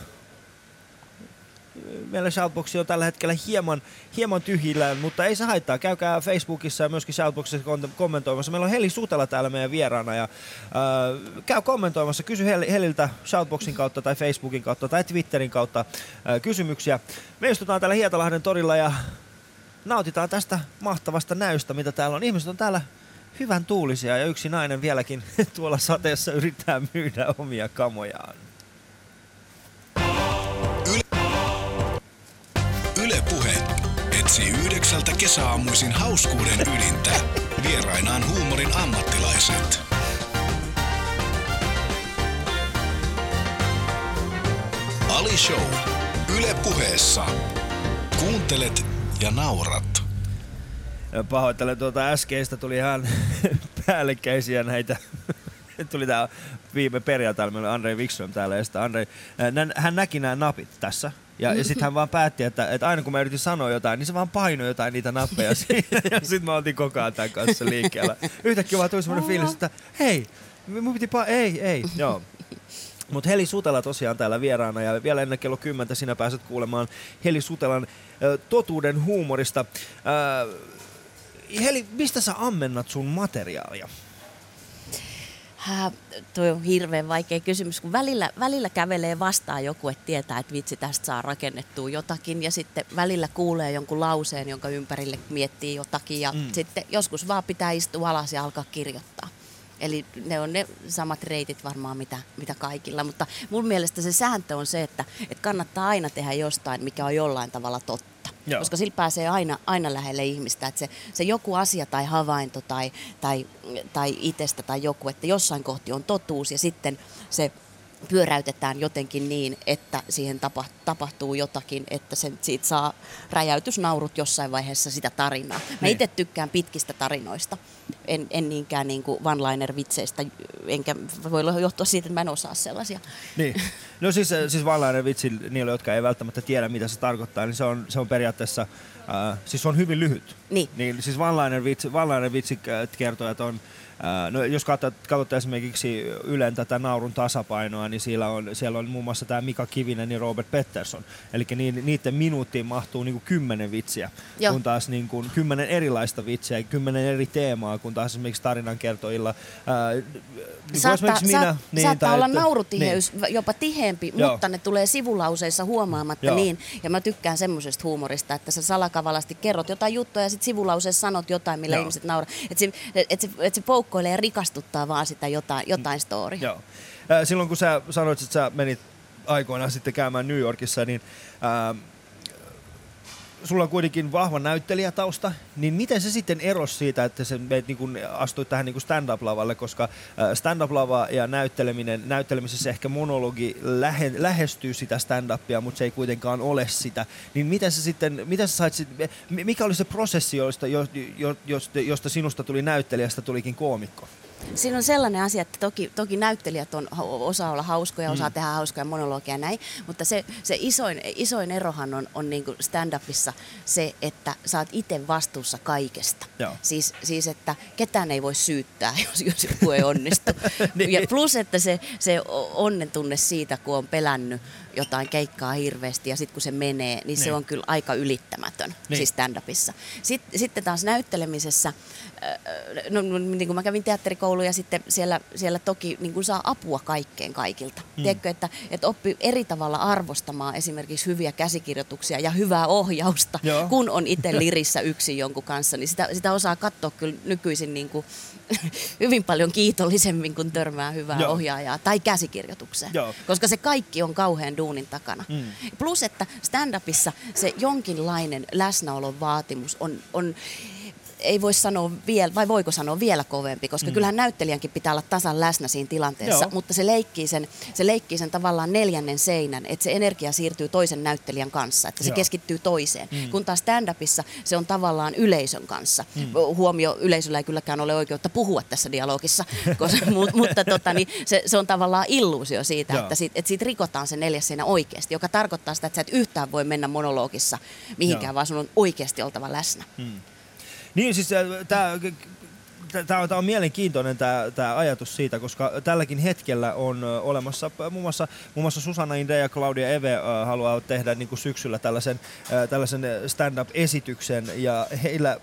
Speaker 2: meillä Shoutbox on tällä hetkellä hieman, hieman tyhjillään, mutta ei se haittaa. Käykää Facebookissa ja myöskin Shoutboxissa kommentoimassa. Meillä on Heli Sutela täällä meidän vieraana ja äh, käy kommentoimassa. Kysy Hel- Heliltä Shoutboxin kautta tai Facebookin kautta tai Twitterin kautta äh, kysymyksiä. Me istutaan täällä Hietalahden torilla ja nautitaan tästä mahtavasta näystä, mitä täällä on. Ihmiset on täällä hyvän tuulisia ja yksi nainen vieläkin tuolla sateessa yrittää myydä omia kamojaan.
Speaker 3: Etsii yhdeksältä kesäaamuisin hauskuuden ydintä. Vierainaan huumorin ammattilaiset. Ali Show. Yle puheessa. Kuuntelet ja naurat.
Speaker 2: Pahoittelen tuota äskeistä, tuli ihan päällekkäisiä näitä. Tuli tää viime perjantaina, meillä oli Andrei Wikström täällä, ja Andrei, hän näki nämä napit tässä. Ja, ja sitten hän vaan päätti, että, että aina kun mä yritin sanoa jotain, niin se vaan painoi jotain niitä nappeja siinä. Ja sitten mä oltiin koko ajan tämän kanssa liikkeellä. Yhtäkkiä vaan tuli semmoinen fiilis, että hei, mun piti pa- ei, ei, joo. Mutta Heli Sutela tosiaan täällä vieraana ja vielä ennen kello 10 sinä pääset kuulemaan Heli Sutelan ö, totuuden huumorista. Ö, Heli, mistä sä ammennat sun materiaalia?
Speaker 5: Hää, toi on hirveän vaikea kysymys, kun välillä, välillä kävelee vastaan joku, että tietää, että vitsi tästä saa rakennettua jotakin ja sitten välillä kuulee jonkun lauseen, jonka ympärille miettii jotakin ja
Speaker 2: Mm.
Speaker 5: sitten joskus vaan pitää istua alas ja alkaa kirjoittaa. Eli ne on ne samat reitit varmaan mitä, mitä kaikilla, mutta mun mielestä se sääntö on se, että, että kannattaa aina tehdä jostain, mikä on jollain tavalla totta.
Speaker 2: Joo.
Speaker 5: Koska sillä pääsee aina, aina lähelle ihmistä, että se, se joku asia tai havainto tai, tai, tai itsestä tai joku, että jossain kohti on totuus ja sitten se pyöräytetään jotenkin niin, että siihen tapa, tapahtuu jotakin, että sen, siitä saa räjäytysnaurut jossain vaiheessa sitä tarinaa. Mä
Speaker 2: Niin.
Speaker 5: itse tykkään pitkistä tarinoista, en, en niinkään niin kuin one-liner-vitseistä, enkä voi johtua siitä, että mä en osaa sellaisia.
Speaker 2: Niin. No siis, äh, siis vallainen vitsi niille, jotka ei välttämättä tiedä, mitä se tarkoittaa, niin se on, se on periaatteessa, äh, siis se on hyvin lyhyt.
Speaker 5: Niin.
Speaker 2: niin siis vallainen vitsi, vallainen vitsi äh, kertoo, että on, no jos katsot, katsotte esimerkiksi Ylen tätä naurun tasapainoa, niin siellä on, siellä on muun muassa tämä Mika Kivinen ja Robert Pettersson. Eli niiden minuuttiin mahtuu niinku kymmenen vitsiä,
Speaker 5: Joo.
Speaker 2: kun taas niinku kymmenen erilaista vitsiä, kymmenen eri teemaa, kun taas esimerkiksi tarinankertoilla. Ää, niin kuin
Speaker 5: Saattaa,
Speaker 2: esimerkiksi minä,
Speaker 5: saat,
Speaker 2: niin,
Speaker 5: saattaa
Speaker 2: tai
Speaker 5: olla
Speaker 2: että-
Speaker 5: naurutiheys niin. jopa tiheempi,
Speaker 2: Joo.
Speaker 5: mutta ne tulee sivulauseissa huomaamatta
Speaker 2: Joo.
Speaker 5: niin. Ja mä tykkään semmoisesta huumorista, että sä salakavalasti kerrot jotain juttua ja sitten sivulauseessa sanot jotain, millä
Speaker 2: Joo.
Speaker 5: ihmiset nauraa. Että se, et se, et se poukkoilee ja rikastuttaa vaan sitä jotain, jotain storya.
Speaker 2: Joo. Silloin kun sä sanoit, että sä menit aikoinaan sitten käymään New Yorkissa, niin ää, sulla on kuitenkin vahva näyttelijätausta, niin miten se sitten erosi siitä, että sä meet, niin kun tähän niin stand-up-lavalle, koska ää, stand-up-lava ja näytteleminen, näyttelemisessä ehkä monologi lähe, lähestyy sitä stand-upia, mutta se ei kuitenkaan ole sitä, niin miten sä sitten, miten sä sait, mikä oli se prosessi, josta, jo, jo, josta, josta sinusta tuli näyttelijästä tulikin koomikko?
Speaker 5: Siinä on sellainen asia, että toki, toki näyttelijät on, osaa olla hauskoja, osaa tehdä hauskoja monologia ja näin, mutta se, se isoin, isoin erohan on, on niin stand-upissa se, että sä oot itse vastuussa kaikesta.
Speaker 2: Joo.
Speaker 5: Siis, siis, että ketään ei voi syyttää, jos, jos joku ei onnistu.
Speaker 2: Niin.
Speaker 5: ja plus, että se, se onnen tunne siitä, kun on pelännyt jotain keikkaa hirveästi ja sitten kun se menee, niin, se
Speaker 2: Niin.
Speaker 5: on kyllä aika ylittämätön,
Speaker 2: Niin.
Speaker 5: siis stand-upissa. Sitten, sitten taas näyttelemisessä, äh, no, no, niin kuin mä kävin teatterikouluun ja sitten siellä, siellä toki niin kuin saa apua kaikkeen kaikilta. Mm. Tiedätkö, että, että oppii eri tavalla arvostamaan esimerkiksi hyviä käsikirjoituksia ja hyvää ohjausta,
Speaker 2: Joo.
Speaker 5: kun on itse lirissä yksin jonkun kanssa, niin sitä, sitä osaa katsoa kyllä nykyisin niin kuin, hyvin paljon kiitollisemmin, kun törmää hyvää
Speaker 2: Joo.
Speaker 5: ohjaajaa tai käsikirjoitukseen.
Speaker 2: Joo.
Speaker 5: Koska se kaikki on kauhean duunin takana.
Speaker 2: Mm.
Speaker 5: Plus, että stand-upissa se jonkinlainen läsnäolon vaatimus on, on ei voi sanoa vielä, vai voiko sanoa vielä kovempi, koska mm. kyllähän näyttelijänkin pitää olla tasan läsnä siinä tilanteessa,
Speaker 2: Joo.
Speaker 5: mutta se leikkii, sen, se leikkii sen tavallaan neljännen seinän, että se energia siirtyy toisen näyttelijän kanssa, että se
Speaker 2: Joo.
Speaker 5: keskittyy toiseen. Mm. Kun taas stand-upissa se on tavallaan yleisön kanssa. Mm. Huomio, yleisöllä ei kylläkään ole oikeutta puhua tässä dialogissa, koska, mutta, mutta tota, niin se, se on tavallaan illuusio siitä,
Speaker 2: Joo.
Speaker 5: että siitä, että siitä rikotaan se neljäs seinä oikeasti, joka tarkoittaa sitä, että sä et yhtään voi mennä monologissa mihinkään,
Speaker 2: Joo.
Speaker 5: vaan sun on oikeasti oltava läsnä.
Speaker 2: Niin siis tämä Tämä on, on mielenkiintoinen tämä ajatus siitä, koska tälläkin hetkellä on ö, olemassa muun muassa, muun muassa Susanna Inde ja Claudia Eve ö, haluaa tehdä niin kuin syksyllä tällaisen, ö, tällaisen ö, stand-up-esityksen ja heillä,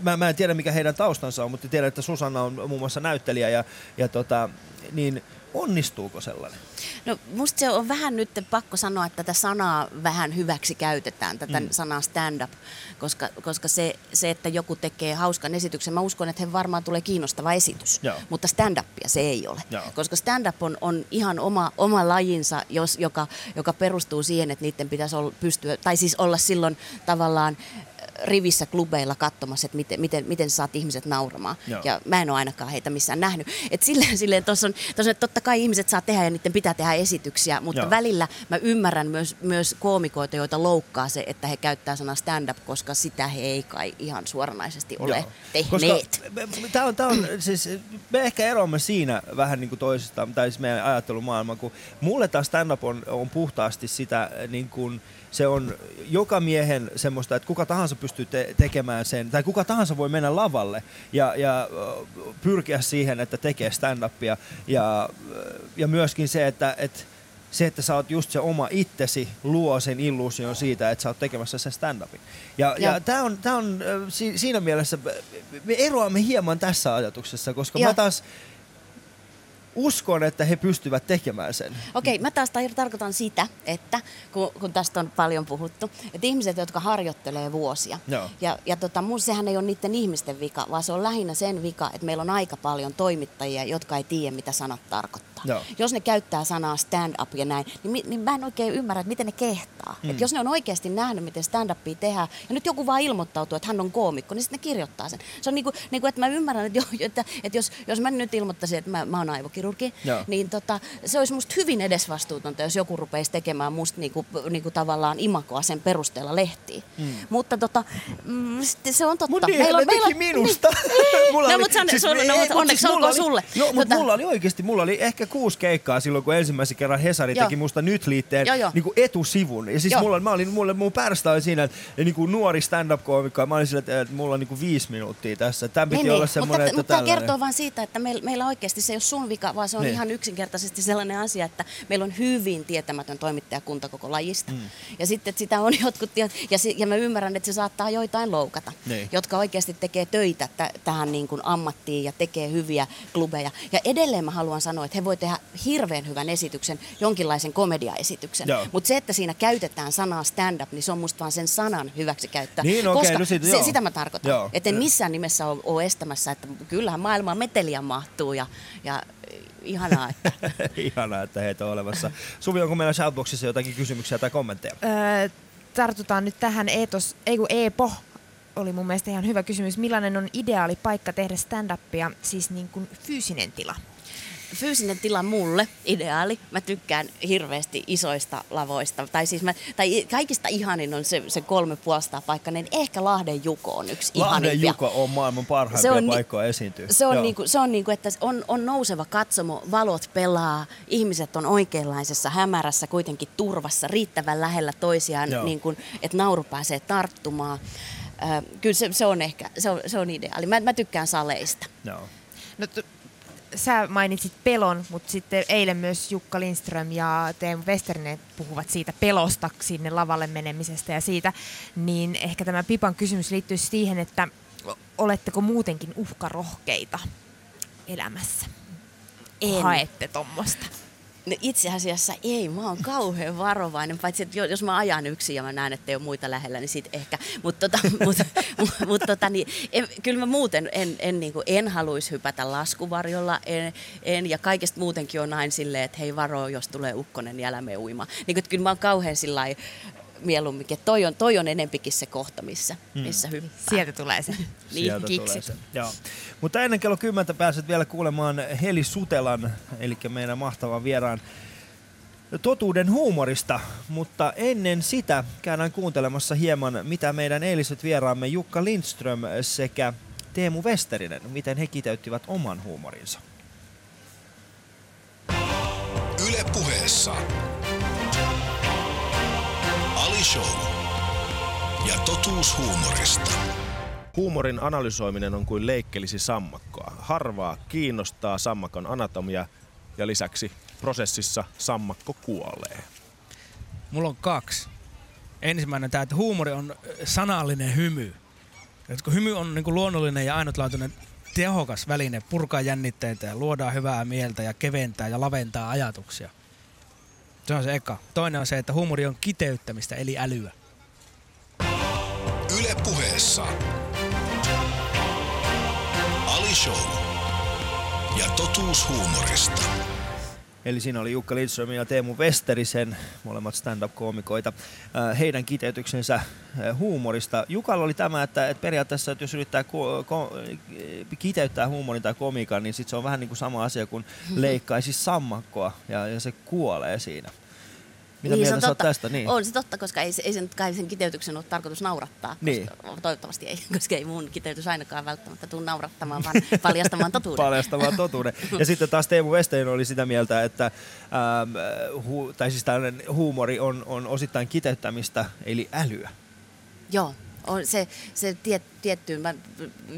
Speaker 2: mä, mä en tiedä mikä heidän taustansa on, mutta tiedän, että Susanna on muun muassa näyttelijä ja, ja tota, niin onnistuuko sellainen?
Speaker 5: No musta se on vähän nyt pakko sanoa, että tätä sanaa vähän hyväksi käytetään, tätä
Speaker 2: Mm.
Speaker 5: sanaa stand-up, koska, koska se, se, että joku tekee hauskan esityksen, mä uskon, että he varmaan tulee kiinnostava esitys,
Speaker 2: Joo.
Speaker 5: mutta stand-upia se ei ole.
Speaker 2: Joo.
Speaker 5: Koska stand-up on, on ihan oma, oma lajinsa, jos, joka, joka perustuu siihen, että niiden pitäisi olla, pystyä, tai siis olla silloin tavallaan rivissä klubeilla katsomassa, että miten, miten, miten saat ihmiset nauramaan.
Speaker 2: Joo.
Speaker 5: Ja mä en ole ainakaan heitä missään nähnyt. Et silleen, silleen tossa on, tossa on, että totta kai ihmiset saa tehdä ja niiden pitää tehdä esityksiä, mutta
Speaker 2: Joo.
Speaker 5: välillä mä ymmärrän myös, myös koomikoita, joita loukkaa se, että he käyttää sanaa stand-up, koska sitä he ei kai ihan suoranaisesti ole
Speaker 2: Joo.
Speaker 5: tehneet.
Speaker 2: Tämä on, tää on siis, me ehkä eroamme siinä vähän niin kuin toisistaan, tai siis meidän ajattelumaailma, kun mulle taas stand-up on, on puhtaasti sitä niin kuin, se on joka miehen semmoista, että kuka tahansa pystyy te- tekemään sen, tai kuka tahansa voi mennä lavalle ja, ja pyrkiä siihen, että tekee stand-upia. Ja, ja myöskin se, että, että se, että sä oot just se oma itsesi, luo sen illuusion siitä, että sä oot tekemässä sen stand-upin. Ja, ja
Speaker 5: Joo.
Speaker 2: tämä on, tää on si, siinä mielessä, me eroamme hieman tässä ajatuksessa, koska
Speaker 5: Joo.
Speaker 2: mä taas uskon, että he pystyvät tekemään sen.
Speaker 5: Okei, mä taas tar- tarkoitan sitä, että kun, kun tästä on paljon puhuttu, että ihmiset, jotka harjoittelee vuosia,
Speaker 2: Joo.
Speaker 5: ja, ja tota, mun sehän ei ole niiden ihmisten vika, vaan se on lähinnä sen vika, että meillä on aika paljon toimittajia, jotka ei tiedä, mitä sanat tarkoittaa.
Speaker 2: Joo.
Speaker 5: Jos ne käyttää sanaa stand-up ja näin, niin, niin mä en oikein ymmärrä, että miten ne kehtaa. Mm. Et jos ne on oikeasti nähnyt, miten stand-upia tehdään, ja nyt joku vaan ilmoittautuu, että hän on koomikko, niin sitten ne kirjoittaa sen. Se on niinku, niinku että mä ymmärrän, että, jo, että, että jos, jos mä nyt ilmoittaisin, että mä, mä oon aivokirurgi,
Speaker 2: Joo.
Speaker 5: niin tota, se olisi musta hyvin edesvastuutonta, jos joku rupeisi tekemään musta niinku, niinku tavallaan imakoa sen perusteella lehtiin. Mm. Mutta tota, mm, se on totta.
Speaker 2: Mut niin,
Speaker 5: Meillä on- meillä on-
Speaker 2: minusta.
Speaker 5: Niin. No, mutta se on- se on- no,
Speaker 2: ei,
Speaker 5: mutta
Speaker 2: mut
Speaker 5: onneksi
Speaker 2: mulla
Speaker 5: olkoon
Speaker 2: oli-
Speaker 5: sulle.
Speaker 2: No, mutta
Speaker 5: Tota-
Speaker 2: mulla oli oikeasti, mulla oli ehkä kuusi keikkaa silloin, kun ensimmäisen kerran Hesari
Speaker 5: Joo.
Speaker 2: teki musta nyt liitteen
Speaker 5: Joo, joo.
Speaker 2: niin kuin etusivun. Ja siis
Speaker 5: Joo.
Speaker 2: mulla, mä olin, mulla, mun pärstä oli siinä, että niin kuin nuori stand-up-koomikko, ja mä olin sillä, että, mulla on niin kuin viisi minuuttia tässä. Tämä piti
Speaker 5: Niin,
Speaker 2: olla
Speaker 5: niin.
Speaker 2: semmoinen,
Speaker 5: mutta,
Speaker 2: että
Speaker 5: mutta tämä kertoo vain siitä, että meillä, meillä oikeasti se ei ole sun vika, vaan se on
Speaker 2: Niin.
Speaker 5: niin. ihan yksinkertaisesti sellainen asia, että meillä on hyvin tietämätön toimittajakunta koko lajista. Mm. Ja sitten että sitä on jotkut, ja, si- ja mä ymmärrän, että se saattaa joitain loukata,
Speaker 2: Niin.
Speaker 5: jotka oikeasti tekee töitä t- tähän niin kuin ammattiin ja tekee hyviä klubeja. Ja edelleen mä haluan sanoa, että he voi tehdä hirveän hyvän esityksen, jonkinlaisen komediaesityksen. Mutta se, että siinä käytetään sanaa stand-up, niin se on musta vaan sen sanan hyväksikäyttöä.
Speaker 2: Niin, okei,
Speaker 5: Koska
Speaker 2: no siitä-
Speaker 5: se, sitä mä tarkoitan.
Speaker 2: Joo.
Speaker 5: Että en missään nimessä ole, ole estämässä, että kyllähän maailmaan meteliä mahtuu ja, ja ihanaa, että
Speaker 2: Ihanaa, että heitä on olemassa. Suvi, onko meillä Shoutboxissa jotakin kysymyksiä tai kommentteja?
Speaker 4: Öö, tartutaan nyt tähän Eetos, ei kun Eepo oli mun mielestä ihan hyvä kysymys. Millainen on ideaali paikka tehdä stand-upia, siis niin kuin fyysinen tila?
Speaker 5: Fyysinen tila mulle ideaali. Mä tykkään hirveästi isoista lavoista. Tai siis mä, tai kaikista ihanin on se, se kolme puolesta paikka, niin ehkä Lahden Juko on yksi
Speaker 2: Lahden
Speaker 5: ihanimpia.
Speaker 2: Juko on maailman parhaimpia
Speaker 5: Se on ni-
Speaker 2: paikkoja esiintyä.
Speaker 5: Se on,
Speaker 2: Joo.
Speaker 5: niinku, se on niinku, että on, on nouseva katsomo, valot pelaa, ihmiset on oikeanlaisessa hämärässä, kuitenkin turvassa, riittävän lähellä toisiaan,
Speaker 2: Joo.
Speaker 5: niin kuin, että nauru pääsee tarttumaan. Ö, kyllä se, se on ehkä, se on, se on ideaali. Mä, mä tykkään saleista.
Speaker 2: Joo.
Speaker 4: No, t- sä mainitsit pelon, mutta sitten eilen myös Jukka Lindström ja Teemu Westerinen puhuvat siitä pelosta sinne lavalle menemisestä ja siitä, niin ehkä tämä Pipan kysymys liittyy siihen, että oletteko muutenkin uhkarohkeita elämässä?
Speaker 5: En.
Speaker 4: Haette tommosta.
Speaker 5: No itse asiassa ei, mä oon kauhean varovainen, paitsi että jo- jos mä ajan yksin ja mä näen, että ei ole muita lähellä, niin sit ehkä. Mutta tota, mut, mut, tota, niin, kyllä mä muuten en, en, niin en haluaisi hypätä laskuvarjolla, en, en, ja kaikesta muutenkin on aina silleen, että hei varo, jos tulee ukkonen, niin älä mene uimaan. Niin, kyllä mä oon kauhean sillä mieluummin, että toi on, toi on enempikin se kohta, missä, missä hyppää.
Speaker 4: Sieltä tulee se.
Speaker 5: Niin,
Speaker 2: Sieltä
Speaker 4: kiksit.
Speaker 2: tulee se. Joo. Mutta ennen kello 10 pääset vielä kuulemaan Heli Sutelan, eli meidän mahtavan vieraan totuuden huumorista, mutta ennen sitä käydään kuuntelemassa hieman, mitä meidän eiliset vieraamme Jukka Lindström sekä Teemu Westerinen, miten he kiteyttivät oman huumorinsa.
Speaker 3: Yle Ali Show. Ja totuus huumorista.
Speaker 1: Huumorin analysoiminen on kuin leikkelisi sammakkoa. Harvaa kiinnostaa sammakon anatomia ja lisäksi prosessissa sammakko kuolee.
Speaker 6: Mulla on kaksi. Ensimmäinen tämä, että huumori on sanallinen hymy. Et kun hymy on niin luonnollinen ja ainutlaatuinen tehokas väline purkaa jännitteitä ja luodaan hyvää mieltä ja keventää ja laventaa ajatuksia. Se on se eka. Toinen on se, että huumori on kiteyttämistä eli älyä.
Speaker 3: Yle puheessa. Ali Show. Ja totuus huumorista.
Speaker 2: Eli siinä oli Jukka Lindström ja Teemu Westerisen, molemmat stand-up-koomikoita, äh, heidän kiteytyksensä äh, huumorista. Jukalla oli tämä, että, että periaatteessa, että jos yrittää ko- ko- kiteyttää huumorin tai komikan, niin sit se on vähän niin kuin sama asia kuin leikkaisi sammakkoa ja, ja se kuolee siinä. Mitä
Speaker 5: niin,
Speaker 2: mieltä tästä? Niin.
Speaker 5: On se totta, koska ei, ei sen, kai sen kiteytyksen ole tarkoitus naurattaa.
Speaker 2: Niin.
Speaker 5: Koska, toivottavasti ei, koska ei mun kiteytys ainakaan välttämättä tule naurattamaan, vaan paljastamaan totuuden.
Speaker 2: paljastamaan totuuden. Ja sitten taas Teemu Westein oli sitä mieltä, että ähm, hu, tai siis huumori on, on osittain kiteyttämistä, eli älyä.
Speaker 5: Joo, on se, se tiet, tiettyyn, mä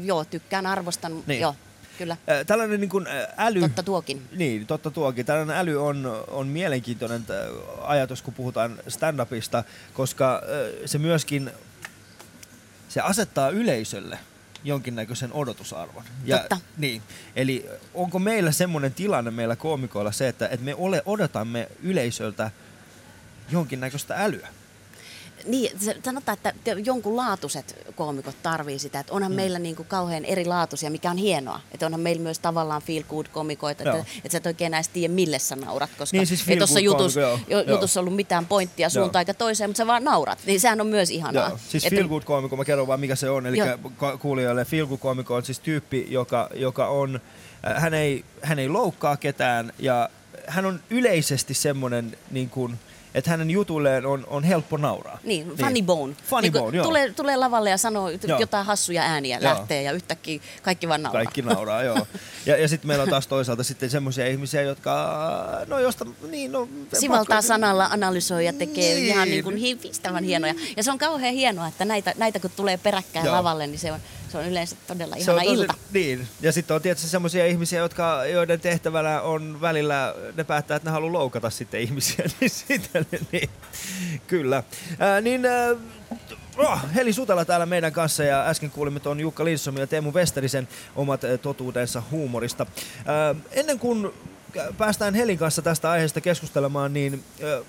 Speaker 5: joo, tykkään, arvostan,
Speaker 2: niin.
Speaker 5: joo, kyllä.
Speaker 2: Tällainen niin kuin äly...
Speaker 5: Totta tuokin.
Speaker 2: Niin, totta tuokin. Tällainen äly on, on mielenkiintoinen ajatus, kun puhutaan stand-upista, koska se myöskin se asettaa yleisölle jonkinnäköisen odotusarvon.
Speaker 5: Totta.
Speaker 2: Niin, eli onko meillä semmoinen tilanne meillä koomikoilla se, että, että me ole, odotamme yleisöltä jonkinnäköistä älyä?
Speaker 5: Niin, se, sanotaan, että jonkun laatuiset koomikot tarvii sitä, että onhan mm. meillä niin kuin kauhean erilaatuisia, mikä on hienoa. Että onhan meillä myös tavallaan feel good komikoita, että, että sä et oikein edes tiedä, mille sä naurat, koska
Speaker 2: Niin, siis
Speaker 5: ei tuossa
Speaker 2: good
Speaker 5: jutussa,
Speaker 2: joo,
Speaker 5: ollut mitään pointtia suuntaan eikä toiseen, mutta sä vaan naurat. Niin sehän on myös ihanaa.
Speaker 2: Joo, siis
Speaker 5: Että-
Speaker 2: feel good koomikko, mä kerron vaan mikä se on. Eli
Speaker 5: Joo.
Speaker 2: kuulijoille feel good koomikko on siis tyyppi, joka, joka on, äh, hän ei, hän ei loukkaa ketään ja hän on yleisesti semmoinen niin kuin, että hänen jutulleen on, on helppo nauraa.
Speaker 5: Niin, funny bone.
Speaker 2: Funny
Speaker 5: Niin
Speaker 2: bone, joo.
Speaker 5: tulee, tulee lavalle ja sanoo
Speaker 2: Joo.
Speaker 5: jotain hassuja ääniä,
Speaker 2: Joo.
Speaker 5: lähtee ja yhtäkkiä kaikki vaan nauraa.
Speaker 2: Kaikki nauraa, joo. Ja, ja sitten meillä on taas toisaalta sitten semmoisia ihmisiä, jotka, no josta, niin no...
Speaker 5: Sivaltaa
Speaker 2: pakko-
Speaker 5: sanalla, analysoi ja tekee
Speaker 2: Niin.
Speaker 5: ihan niin kuin hiivistävän hienoja. Ja se on kauhean hienoa, että näitä, näitä kun tulee peräkkäin
Speaker 2: Joo.
Speaker 5: lavalle, niin se on, se on yleensä todella
Speaker 2: Se
Speaker 5: ihana
Speaker 2: on tosi-
Speaker 5: ilta.
Speaker 2: Niin, ja sitten on tietysti semmoisia ihmisiä, jotka, joiden tehtävänä on välillä, ne päättää, että ne haluaa loukata sitten ihmisiä, niin sitten, niin, kyllä. Ää, niin, ää, oh, Heli Sutala täällä meidän kanssa ja äsken kuulimme tuon Jukka Lindström ja Teemu Westerisen omat ää, totuutensa huumorista. Ää, ennen kuin päästään Helin kanssa tästä aiheesta keskustelemaan, niin ää,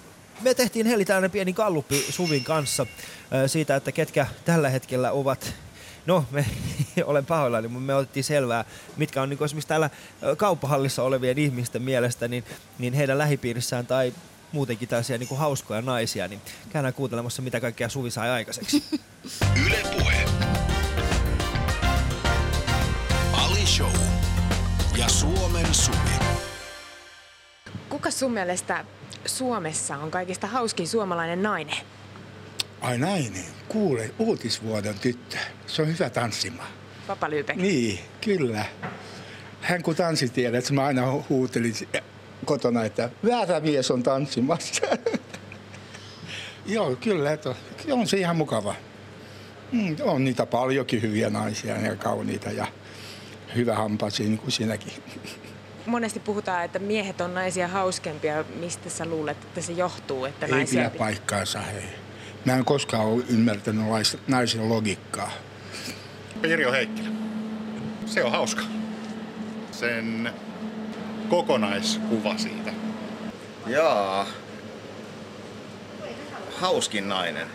Speaker 2: me tehtiin Heli tällainen pieni kalluppi Suvin kanssa siitä, että ketkä tällä hetkellä ovat No, me olen pahoillani, mutta me otettiin selvää, mitkä on niin esimerkiksi täällä kauppahallissa olevien ihmisten mielestä, niin, niin heidän lähipiirissään tai muutenkin tällaisia niin kuin hauskoja naisia, niin käydään kuuntelemassa, mitä kaikkea Suvi sai aikaiseksi.
Speaker 3: Yle Puhe. Ali Show. Ja Suomen Suvi.
Speaker 7: Kuka sun mielestä Suomessa on kaikista hauskin suomalainen nainen?
Speaker 8: Ai nainen, kuule, uutisvuoden tyttö. Se on hyvä tanssimaan.
Speaker 7: Papa Lyypek.
Speaker 8: Niin, kyllä. Hän kun tanssitiedät, mä aina hu- huutelin si- kotona, että väärä mies on tanssimassa. Joo, kyllä, että on se ihan mukava. Mm, on niitä paljonkin hyviä naisia ja kauniita ja hyvä hampaisia, niin kuin sinäkin.
Speaker 7: Monesti puhutaan, että miehet on naisia hauskempia. Mistä sä luulet, että se johtuu, että
Speaker 8: Ei
Speaker 7: naisia...
Speaker 8: pidä paikkaansa, hei. Mä en koskaan ole ymmärtänyt naisen logiikkaa.
Speaker 9: Pirjo Heikkilä. Se on hauska. Sen kokonaiskuva siitä.
Speaker 10: Jaa. Hauskin nainen.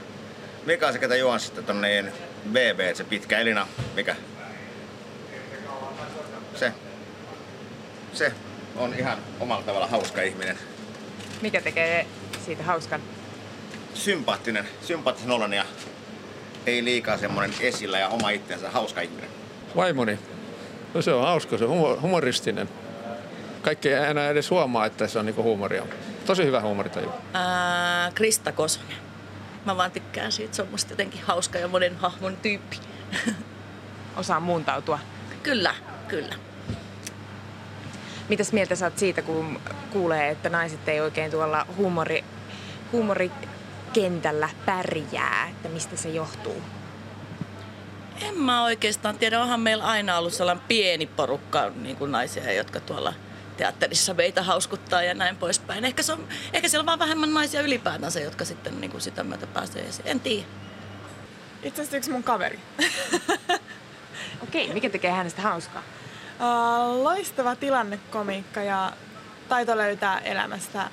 Speaker 10: Mikä on se, ketä juon sitten tonne BB, se pitkä Elina, mikä? Se. Se on ihan omalla tavalla hauska ihminen.
Speaker 7: Mikä tekee siitä hauskan?
Speaker 10: Sympaattinen, sympaattisen olon ja ei liikaa semmonen esillä ja oma itsensä hauska ihminen.
Speaker 11: Vaimoni. No se on hauska, se on humo- humoristinen. Kaikki ei enää edes huomaa, että se on niinku huumoria. Tosi hyvä huumoritaju.
Speaker 12: Ää, Krista Kosonen. Mä vaan tykkään siitä, se on musta jotenkin hauska ja monen hahmon tyyppi.
Speaker 7: Osaa muuntautua.
Speaker 12: Kyllä, kyllä.
Speaker 7: Mitäs mieltä sä oot siitä, kun kuulee, että naiset ei oikein tuolla huumori, huumorikentällä pärjää, että mistä se johtuu?
Speaker 12: En mä oikeastaan tiedä, onhan meillä aina ollut sellainen pieni porukka niin kuin naisia, jotka tuolla teatterissa meitä hauskuttaa ja näin poispäin. Ehkä, se on, ehkä siellä on vaan vähemmän naisia ylipäätänsä, jotka sitten niin kuin sitä myötä pääsee esiin. En tiedä.
Speaker 13: Itse asiassa yksi mun kaveri.
Speaker 7: Okei, mikä tekee hänestä hauskaa?
Speaker 13: Uh, loistava tilannekomiikka ja taito löytää elämästä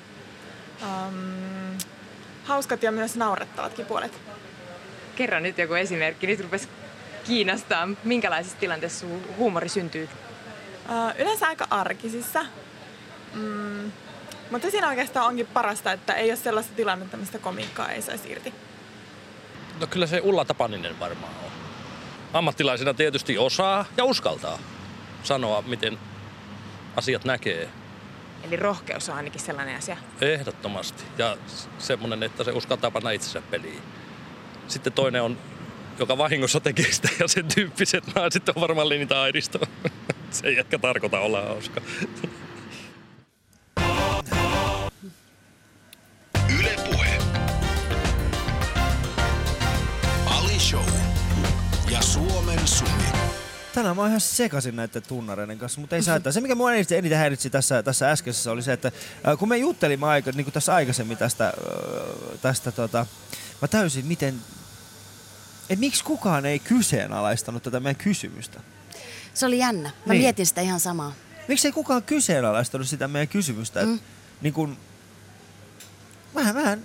Speaker 13: um, hauskat ja myös naurettavatkin puolet.
Speaker 7: Kerro nyt joku esimerkki. Nyt rupesi kiinnostaa, minkälaisessa tilanteessa sun huumori syntyy.
Speaker 13: Yleensä aika arkisissa. Mm, Mutta siinä oikeastaan onkin parasta, että ei ole sellaista tilannetta, mistä komiikkaa ei saisi irti.
Speaker 14: No kyllä se Ulla Tapaninen varmaan on. Ammattilaisena tietysti osaa ja uskaltaa sanoa, miten asiat näkee.
Speaker 7: Eli rohkeus on ainakin sellainen asia.
Speaker 14: Ehdottomasti. Ja semmoinen, että se uskaltaa panna itsensä peliin. Sitten toinen on, joka vahingossa tekee sitä ja sen tyyppiset naiset on varmaan niitä aidisto. Se ei ehkä tarkoita olla hauska.
Speaker 3: Yle Puhe. Ali Show. Ja Suomen Sumi.
Speaker 2: Tänään mä oon ihan sekasin näiden tunnareiden kanssa, mutta ei saa Se, mikä mua eniten, eniten häiritsi tässä, tässä äskeisessä, oli se, että äh, kun me juttelimme aika, niin kuin tässä aikaisemmin tästä, äh, tästä tota, mä täysin miten, että miksi kukaan ei kyseenalaistanut tätä meidän kysymystä.
Speaker 5: Se oli jännä. Mä
Speaker 2: Niin.
Speaker 5: mietin sitä ihan samaa.
Speaker 2: Miksi ei kukaan kyseenalaistanut sitä meidän kysymystä? Mm. Niin kun, vähän, vähän,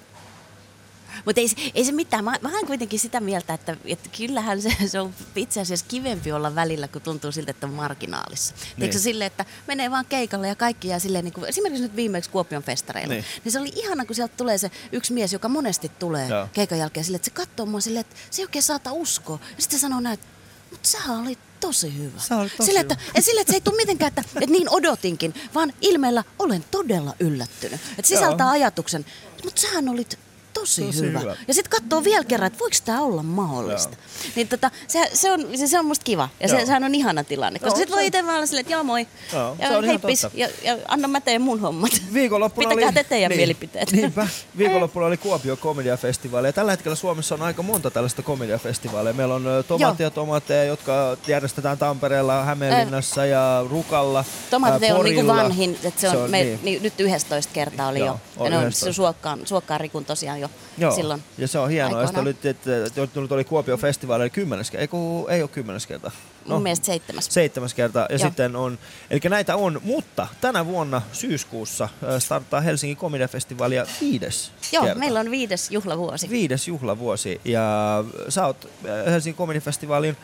Speaker 5: Mutta ei, se- ei se mitään. Mä, mä oon kuitenkin sitä mieltä, että, että kyllähän se, se on itse asiassa kivempi olla välillä, kun tuntuu siltä, että on marginaalissa. Niin. Tiedätkö silleen, että menee vaan keikalle ja kaikki jää silleen, niin kuin, esimerkiksi nyt viimeksi Kuopion festareilla.
Speaker 2: Niin.
Speaker 5: Niin. se oli ihana, kun sieltä tulee se yksi mies, joka monesti tulee
Speaker 2: Joo.
Speaker 5: Keikan jälkeen silleen, että se katsoo mua silleen, että se ei oikein saata uskoa. Ja sitten se sanoo näin, että mutta sä olit tosi hyvä.
Speaker 2: Sä olit tosi
Speaker 5: sille, että,
Speaker 2: hyvä.
Speaker 5: ja sille, että se ei tule mitenkään, että, että niin odotinkin, vaan ilmeellä olen todella yllättynyt. Että sisältää
Speaker 2: Joo.
Speaker 5: ajatuksen, mutta sähän olit tosi,
Speaker 2: Tosi
Speaker 5: hyvä.
Speaker 2: hyvä.
Speaker 5: Ja sitten katsoo vielä kerran, että voiko tämä olla mahdollista. Niin tota, se, se, on, se, se on musta kiva. Ja
Speaker 2: Joo.
Speaker 5: se, sehän on ihana tilanne. Koska
Speaker 2: Joo,
Speaker 5: sitten voi
Speaker 2: se-
Speaker 5: itse vaan olla silleen, että joo moi.
Speaker 2: Joo, se
Speaker 5: ja
Speaker 2: on ihan
Speaker 5: heippis. Ja, ja, anna mä teen mun hommat.
Speaker 2: Viikonloppuna
Speaker 5: Pitäkää
Speaker 2: oli...
Speaker 5: te teidän
Speaker 2: niin,
Speaker 5: mielipiteet.
Speaker 2: Niinpä. Viikonloppuna oli Kuopio komediafestivaali. Ja tällä hetkellä Suomessa on aika monta tällaista komediafestivaaleja. Meillä on ö, Tomaatti ja Tomaatteja, jotka järjestetään Tampereella, Hämeenlinnassa ja Rukalla.
Speaker 5: Tomatit ei ole niinku vanhin, että se on, se on me,
Speaker 2: niin.
Speaker 5: niin. nyt 11 kertaa oli
Speaker 2: Joo,
Speaker 5: jo.
Speaker 2: on
Speaker 5: Ja ne on
Speaker 2: 11.
Speaker 5: se suokkaan, suokkaan Rikun tosiaan jo
Speaker 2: Joo,
Speaker 5: silloin.
Speaker 2: ja se on hienoa. Ja sitten oli, että, että oli Kuopio festivaali eli kymmenes kerta. Ei, kun, ei ole kymmenes kerta.
Speaker 5: Mun mielestä seitsemäs.
Speaker 2: Seitsemäs kerta. Ja
Speaker 5: Joo.
Speaker 2: sitten on, eli näitä on, mutta tänä vuonna syyskuussa starttaa Helsingin komediafestivaali ja viides
Speaker 5: Joo,
Speaker 2: kerta.
Speaker 5: meillä on viides juhlavuosi.
Speaker 2: Viides juhlavuosi ja sä oot Helsingin komedifestivaalin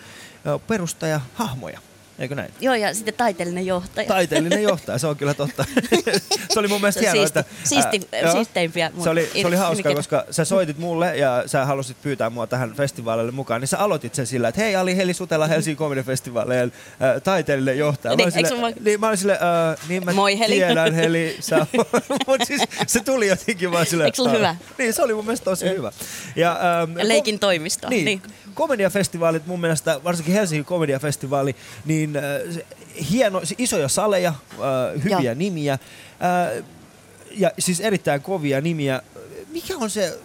Speaker 2: äh, perustaja hahmoja, eikö näin?
Speaker 5: Joo, ja sitten taiteellinen johtaja.
Speaker 2: Taiteellinen johtaja, se on kyllä totta. se oli mun mielestä hienoa,
Speaker 5: siisti-
Speaker 2: että...
Speaker 5: siisti-
Speaker 2: joo.
Speaker 5: siisteimpiä mun
Speaker 2: Se oli, se oli
Speaker 5: ir-
Speaker 2: hauska,
Speaker 5: nimikkeitä.
Speaker 2: koska sä soitit mulle ja sä halusit pyytää mua tähän festivaalille mukaan, niin sä aloitit sen sillä, että hei Ali Heli Sutela Helsingin komedifestivaalien äh, taiteellinen johtaja.
Speaker 5: Niin,
Speaker 2: olin
Speaker 5: eikö
Speaker 2: sille,
Speaker 5: vaan-
Speaker 2: niin mä olin sille, äh, niin mä
Speaker 5: Moi, Heli.
Speaker 2: tiedän Heli, sä Mutta siis se tuli jotenkin vaan silleen,
Speaker 5: Eikö sulla hyvä?
Speaker 2: Niin, se oli mun mielestä tosi hyvä. Ja, ähm,
Speaker 5: leikin toimistoa.
Speaker 2: Niin,
Speaker 5: Niin.
Speaker 2: Komediafestivaalit mun mielestä, varsinkin Helsingin komediafestivaali, niin äh, hieno, isoja saleja, äh, hyviä
Speaker 5: Joo.
Speaker 2: nimiä äh, ja siis erittäin kovia nimiä. Mikä on se,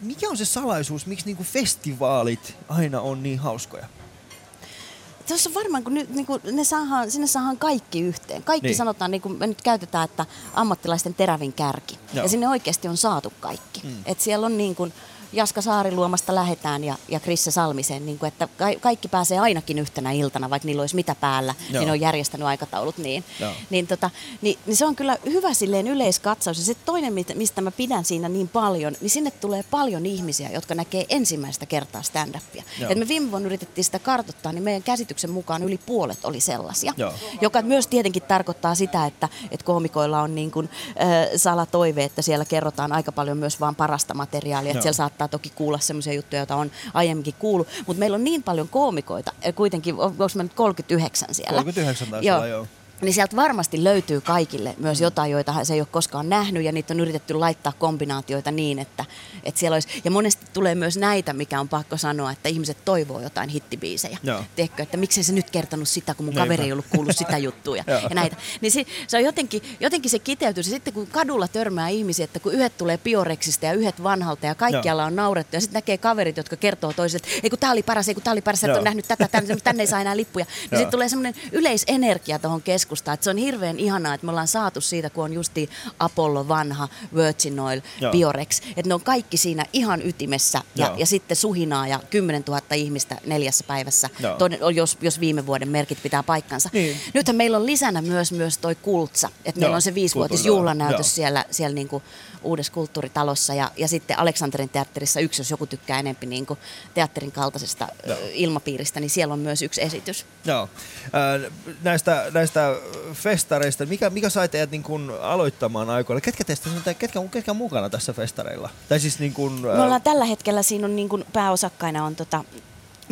Speaker 2: mikä on se salaisuus, miksi niinku festivaalit aina on niin hauskoja?
Speaker 5: Tuossa on varmaan, kun nyt, niin kuin ne saadaan, sinne saadaan kaikki yhteen. Kaikki
Speaker 2: Niin.
Speaker 5: sanotaan, niin kuin me nyt käytetään, että ammattilaisten terävin kärki.
Speaker 2: Joo.
Speaker 5: Ja sinne oikeasti on saatu kaikki.
Speaker 2: Mm.
Speaker 5: Et siellä on niin kuin Jaska Saariluomasta lähetään ja, ja Krisse Salmisen, niin kuin, että ka- kaikki pääsee ainakin yhtenä iltana, vaikka niillä olisi mitä päällä,
Speaker 2: Joo.
Speaker 5: niin ne on järjestänyt aikataulut niin.
Speaker 2: Joo.
Speaker 5: Niin, tota, niin, niin se on kyllä hyvä silleen yleiskatsaus. Ja sitten toinen, mistä mä pidän siinä niin paljon, niin sinne tulee paljon ihmisiä, jotka näkee ensimmäistä kertaa stand-upia.
Speaker 2: Joo.
Speaker 5: Et me viime vuonna yritettiin sitä kartoittaa, niin meidän käsityksen mukaan yli puolet oli sellaisia.
Speaker 2: Joo.
Speaker 5: Joka myös tietenkin tarkoittaa sitä, että, että koomikoilla on niin kuin, äh, salatoive, että siellä kerrotaan aika paljon myös vaan parasta materiaalia. Että siellä saattaa toki kuulla semmoisia juttuja, joita on aiemminkin kuullut. Mutta meillä on niin paljon koomikoita, kuitenkin, on- onko mä nyt 39 siellä?
Speaker 2: 39 taisi olla, joo.
Speaker 5: Niin sieltä varmasti löytyy kaikille myös jotain, joita se ei ole koskaan nähnyt ja niitä on yritetty laittaa kombinaatioita niin, että, että siellä olisi. Ja monesti tulee myös näitä, mikä on pakko sanoa, että ihmiset toivoo jotain hittibiisejä. Tiedätkö, että miksei se nyt kertonut sitä, kun mun
Speaker 2: Niinpä.
Speaker 5: kaveri ei ollut kuullut sitä juttua ja, ja näitä. Niin se, se on jotenkin, jotenkin se kiteytyy. Se sitten kun kadulla törmää ihmisiä, että kun yhdet tulee bioreksista ja yhdet vanhalta ja kaikkialla on naurettu ja sitten näkee kaverit, jotka kertoo toisille, että ei kun tää oli paras, ei kun tää oli paras, että on nähnyt tätä, tänne, tänne ei saa enää lippuja. Niin sitten tulee semmoinen yleisenergia tuohon keskustaan, että se on hirveän ihanaa, että me ollaan saatu siitä, kun on justi Apollo vanha, Virgin Oil,
Speaker 2: Joo.
Speaker 5: Biorex, että ne on kaikki siinä ihan ytimessä ja,
Speaker 2: Joo.
Speaker 5: ja sitten suhinaa ja 10 000 ihmistä neljässä päivässä,
Speaker 2: Joo.
Speaker 5: Toden, jos, jos viime vuoden merkit pitää paikkansa.
Speaker 2: Niin.
Speaker 5: Nythän meillä on lisänä myös, myös toi Kultsa, että meillä on se viisivuotis
Speaker 2: kulttuuritalo,
Speaker 5: juhlanäytös
Speaker 2: joo.
Speaker 5: siellä, siellä niinku uudessa kulttuuritalossa ja, ja sitten Aleksanterin teatterissa yksi, jos joku tykkää enempi niinku teatterin kaltaisesta
Speaker 2: Joo.
Speaker 5: ilmapiiristä, niin siellä on myös yksi esitys.
Speaker 2: Joo. Näistä, näistä festareista, mikä, mikä sai teidät niin kuin aloittamaan aikoilla? Ketkä teistä, ketkä, ketkä on mukana tässä festareilla? Tai siis niin kuin,
Speaker 5: Me ollaan tällä hetkellä, siinä on niin kuin pääosakkaina on tota,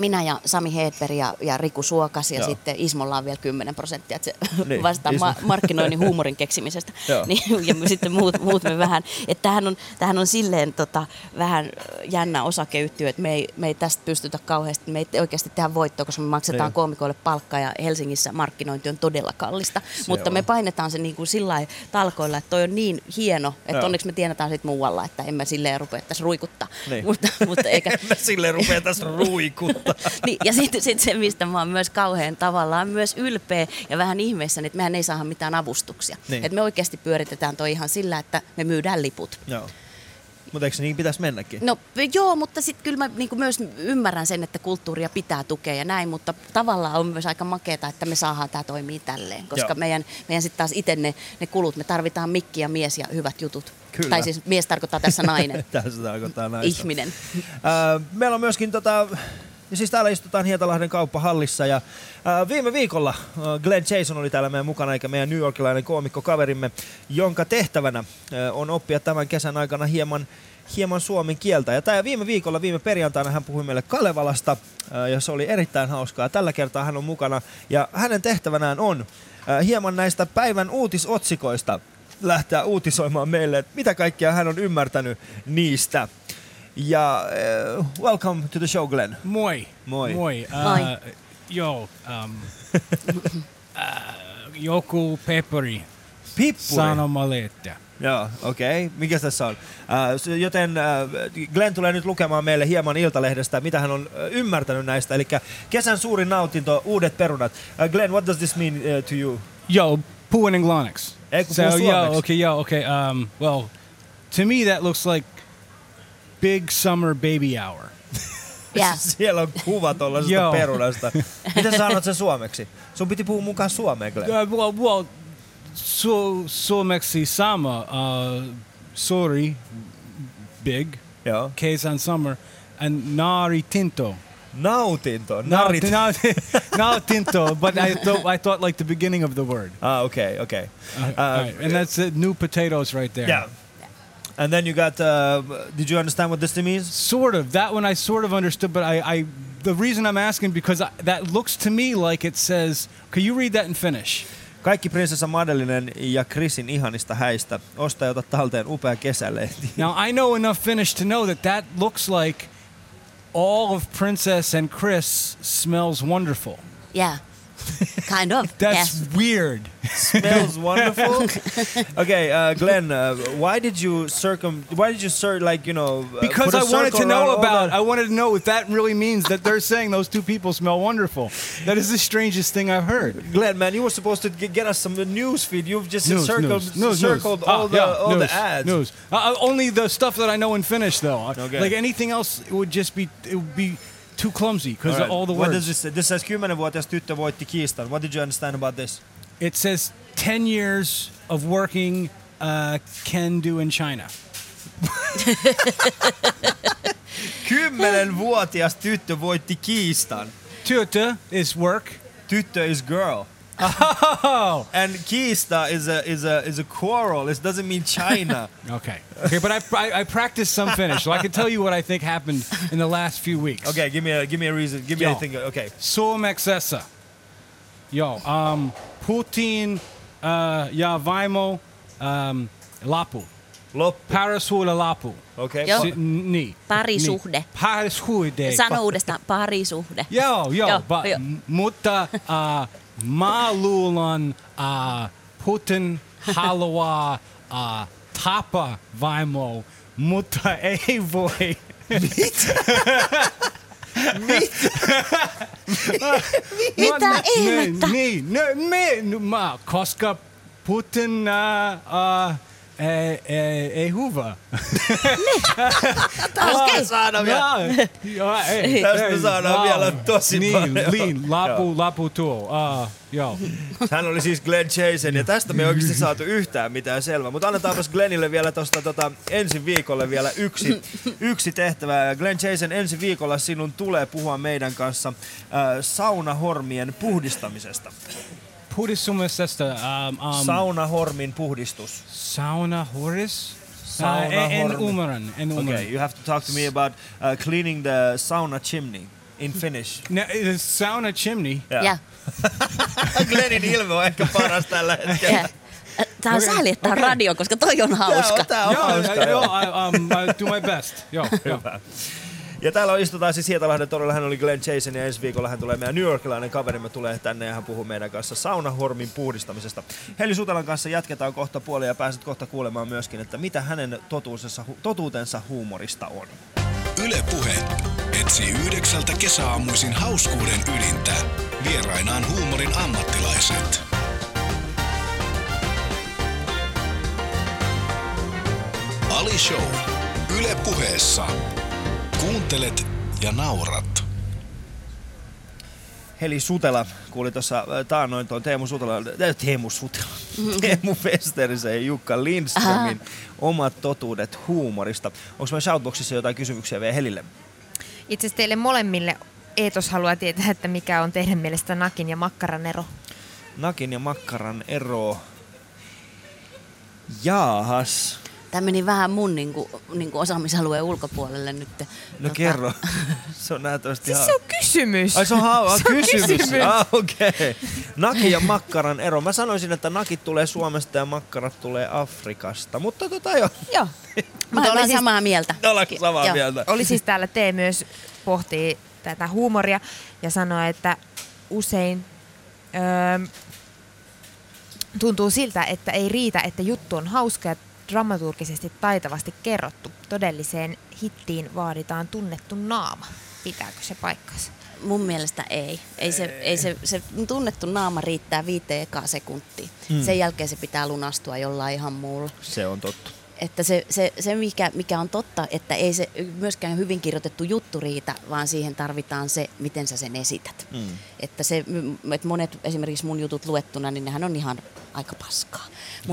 Speaker 5: minä ja Sami Hedberg ja, ja Riku Suokas ja
Speaker 2: Joo.
Speaker 5: sitten Ismolla on vielä 10 prosenttia, että se
Speaker 2: Niin,
Speaker 5: vastaa
Speaker 2: Ismo.
Speaker 5: ma- markkinoinnin huumorin keksimisestä. Niin, ja me sitten muut, muut me vähän, että tämähän on, tämähän on silleen tota, vähän jännä osakeyhtiö, että me ei, me ei tästä pystytä kauheasti, me ei oikeasti tehdä voittoa, koska me maksetaan
Speaker 2: Niin.
Speaker 5: koomikoille palkkaa ja Helsingissä markkinointi on todella kallista.
Speaker 2: Se
Speaker 5: Mutta
Speaker 2: on.
Speaker 5: me painetaan se niin kuin sillä talkoilla, että toi on niin hieno, että
Speaker 2: Joo.
Speaker 5: onneksi me tiedetään sitten muualla, että emme silleen rupea tässä ruikuttaa.
Speaker 2: Niin.
Speaker 5: Mutta, mutta eikä,
Speaker 2: Mä silleen rupee tässä ruikuttaa.
Speaker 5: niin, ja sitten sit se, mistä mä oon myös kauhean tavallaan myös ylpeä ja vähän ihmeessä, että mehän ei saada mitään avustuksia.
Speaker 2: Niin.
Speaker 5: Et me oikeasti pyöritetään toi ihan sillä, että me myydään liput.
Speaker 2: Joo. Mutta eikö se niin pitäisi mennäkin?
Speaker 5: No joo, mutta sitten kyllä mä niin myös ymmärrän sen, että kulttuuria pitää tukea ja näin, mutta tavallaan on myös aika makeeta, että me saadaan tämä toimii tälleen, koska
Speaker 2: Joo.
Speaker 5: meidän, meidän sitten taas itse ne, ne kulut, me tarvitaan mikki ja mies ja hyvät jutut.
Speaker 2: Kyllä.
Speaker 5: Tai siis mies tarkoittaa tässä nainen,
Speaker 2: Tässä tarkoittaa naista.
Speaker 5: ihminen.
Speaker 2: Ää, meillä on myöskin tota, ja siis täällä istutaan Hietalahden kauppahallissa ja ää, viime viikolla ää, Glenn Jason oli täällä meidän mukana, eikä meidän New Yorkilainen koomikkokaverimme, jonka tehtävänä ää, on oppia tämän kesän aikana hieman hieman suomen kieltä. Ja tää viime viikolla, viime perjantaina hän puhui meille Kalevalasta, ää, ja se oli erittäin hauskaa. Tällä kertaa hän on mukana, ja hänen tehtävänään on ää, hieman näistä päivän uutisotsikoista lähteä uutisoimaan meille, että mitä kaikkea hän on ymmärtänyt niistä. Ja uh, welcome to the show, Glenn.
Speaker 15: Moi.
Speaker 2: Moi.
Speaker 15: Moi.
Speaker 2: Moi.
Speaker 15: Uh, joo, um, uh, joku peperi.
Speaker 2: Pippuri?
Speaker 15: Sanomalehti.
Speaker 2: Joo, okei. Okay. Mikä tässä on? Uh, joten uh, Glenn tulee nyt lukemaan meille hieman Iltalehdestä, mitä hän on uh, ymmärtänyt näistä. Eli kesän suurin nautinto, uudet perunat. Uh, Glenn, what does this mean uh, to you?
Speaker 15: Yo, puhun englanniksi.
Speaker 2: Ei, kun
Speaker 15: so,
Speaker 2: puhu
Speaker 15: yo,
Speaker 2: suomeksi.
Speaker 15: okay, yo, okay. Um, well, to me that looks like big summer baby hour.
Speaker 5: Yeah.
Speaker 2: Siellä on kuva tuollaisesta
Speaker 15: Joo.
Speaker 2: perunasta. Miten sä sanot sen suomeksi? Sun piti puhua mukaan suomeen, Glenn.
Speaker 15: Uh, well, well, su, suomeksi sama. Uh, sorry, big.
Speaker 2: Joo.
Speaker 15: Kesän summer. And nari tinto.
Speaker 2: Nautinto.
Speaker 15: Narit.
Speaker 2: Narit.
Speaker 15: Nautinto, but I thought I thought like the beginning of the word.
Speaker 2: Ah, okay, okay.
Speaker 15: Uh, all right, and that's uh, new potatoes right there.
Speaker 2: Yeah. And then you got. Uh, did you understand what this means?
Speaker 15: Sort of. That one I sort of understood, but I, I the reason I'm asking because I, that looks to me like it says. Can you read that in Finnish?
Speaker 2: Kaikki prinsessa Madelinen ja Chrisin ihanista häistä. Osta ja ota talteen upea kesälehti.
Speaker 15: Now I know enough Finnish to know that that looks like all of Princess and Chris smells wonderful.
Speaker 5: Yeah. Kind of.
Speaker 15: That's
Speaker 5: yeah.
Speaker 15: weird.
Speaker 2: Smells wonderful. okay, uh, Glenn, uh, why did you circum? Why did you cir- like you know? uh,
Speaker 15: Because I wanted to know about. I wanted to know if that really means that they're saying those two people smell wonderful. That is the strangest thing I've heard.
Speaker 2: Glenn, man, you were supposed to g- get us some news feed. You've just
Speaker 15: News,
Speaker 2: circled,
Speaker 15: news, news,
Speaker 2: circled
Speaker 15: news.
Speaker 2: all
Speaker 15: Ah,
Speaker 2: the
Speaker 15: yeah,
Speaker 2: all
Speaker 15: news,
Speaker 2: the ads.
Speaker 15: News. Uh, uh, only the stuff that I know in Finnish, though.
Speaker 2: Okay.
Speaker 15: Like anything else, it would just be it would be too clumsy because
Speaker 2: All right.
Speaker 15: all the
Speaker 2: What
Speaker 15: words.
Speaker 2: does this say? This says 10-vuotias tyttö voitti kiistan. What did you understand about this?
Speaker 15: It says ten years of working uh, can do in China.
Speaker 2: Kymmenenvuotias tyttö voitti kiistan.
Speaker 15: Tyttö is work.
Speaker 2: Tyttö is girl.
Speaker 15: Oh.
Speaker 2: And kiista is a is a is a quarrel. It doesn't mean China.
Speaker 15: Okay. Okay, but I, I I practiced some Finnish, so I can tell you what I think happened in the last few weeks.
Speaker 2: okay, give me a give me a reason. Give me
Speaker 15: Joo.
Speaker 2: anything. Okay.
Speaker 15: Suomeksessa. Joo, um, Putin uh, ja vaimo um, lapu.
Speaker 2: Loppu.
Speaker 15: Parisuhde lapu.
Speaker 2: Okay.
Speaker 5: Joo.
Speaker 15: Si- niin.
Speaker 5: Parisuhde.
Speaker 15: Niin. Parisuhde.
Speaker 5: Sano uudestaan parisuhde.
Speaker 15: Joo, joo,
Speaker 5: Joo,
Speaker 15: ba-
Speaker 5: joo.
Speaker 15: m- mutta uh, mä luulen uh, Putin haluaa uh, tapa vaimo, mutta ei voi.
Speaker 5: Mitä
Speaker 15: Mä-
Speaker 5: ihmettä?
Speaker 15: Niin, niin, me, no, koska Putin uh, uh, ei, ei, ei hyvä.
Speaker 5: Okei.
Speaker 2: saadaan vielä.
Speaker 15: Joo, ei,
Speaker 2: Tästä saadaan
Speaker 15: joo.
Speaker 2: vielä tosi
Speaker 15: niin,
Speaker 2: paljon.
Speaker 15: Niin, lapu, lapu tuo. Uh, joo.
Speaker 2: Hän oli siis Glenn Jason ja tästä me ei oikeasti saatu yhtään mitään selvää. Mutta annetaanpas Glennille vielä tosta tota, ensi viikolle vielä yksi, yksi tehtävä. Ja Glenn Jason, ensi viikolla sinun tulee puhua meidän kanssa äh, saunahormien puhdistamisesta.
Speaker 15: Puhdistusesta. Um, um,
Speaker 2: Saunahormin puhdistus.
Speaker 15: Saunahoris?
Speaker 2: Sauna
Speaker 15: Uh, en, ymmärrän, en ymmärrän.
Speaker 2: Okay, you have to talk to me about uh, cleaning the sauna chimney in Finnish.
Speaker 15: No, the sauna chimney.
Speaker 2: Yeah. Glennin ilme on ehkä paras tällä hetkellä.
Speaker 5: Tää on sääli, että tää on radio, koska toi on hauska.
Speaker 2: Tää on
Speaker 15: Joo,
Speaker 2: hauska,
Speaker 15: joo,
Speaker 2: joo.
Speaker 15: I, um, I do my best. Joo, joo.
Speaker 2: Ja täällä istutaan siis Hietalahden torilla. Hän oli Glenn Jason ja ensi viikolla hän tulee meidän New Yorkilainen kaverimme tulee tänne ja hän puhuu meidän kanssa saunahormin puhdistamisesta. Heli Sutelan kanssa jatketaan kohta puolia ja pääset kohta kuulemaan myöskin, että mitä hänen totuutensa, totuutensa huumorista on.
Speaker 3: Yle Puhe etsii yhdeksältä kesäaamuisin hauskuuden ydintä. Vierainaan huumorin ammattilaiset. Ali Show. Yle Puheessa. Kuuntelet ja naurat.
Speaker 2: Heli Sutela kuuli tuossa äh, taannoin tuon Teemu Sutela, äh, Teemu Sutela, Teemu Westerisen ja Jukka Lindströmin omat totuudet huumorista. Onko meidän Shoutboxissa jotain kysymyksiä vielä Helille?
Speaker 4: Itse asiassa teille molemmille Eetos haluaa tietää, että mikä on teidän mielestä nakin ja makkaran ero.
Speaker 2: Nakin ja makkaran ero. Jaahas.
Speaker 5: Tämä meni vähän mun niinku, niinku osaamisalueen ulkopuolelle nyt.
Speaker 2: No kerro. Se on näyttävästi
Speaker 4: Siis se on kysymys.
Speaker 2: Ai se on, hau-
Speaker 4: Se on
Speaker 2: kysymys.
Speaker 4: kysymys.
Speaker 2: Ah, okei. Okay. Nakin ja makkaran ero. Mä sanoisin, että nakit tulee Suomesta ja makkarat tulee Afrikasta. Mutta tota joo.
Speaker 5: Joo. Mä, mä
Speaker 4: oli
Speaker 5: olen
Speaker 4: siis-
Speaker 5: samaa mieltä.
Speaker 2: Ollaanko samaa
Speaker 5: Joo.
Speaker 2: mieltä?
Speaker 4: Oli siis täällä T myös pohtii tätä huumoria ja sanoi, että usein öö, tuntuu siltä, että ei riitä, että juttu on hauska ja dramaturgisesti taitavasti kerrottu. Todelliseen hittiin vaaditaan tunnettu naama. Pitääkö se paikkansa?
Speaker 5: Mun mielestä ei. ei, se, ei se, se tunnettu naama riittää viiteen ekaa sekuntia.
Speaker 2: Mm.
Speaker 5: Mm. Sen jälkeen se pitää lunastua jollain ihan muulla.
Speaker 2: Se on totta.
Speaker 5: Että se, se, se mikä, mikä on totta, että ei se myöskään hyvin kirjoitettu juttu riitä, vaan siihen tarvitaan se, miten sä sen esität.
Speaker 2: Mm.
Speaker 5: Että, se, että monet esimerkiksi mun jutut luettuna, niin nehän on ihan aika paskaa.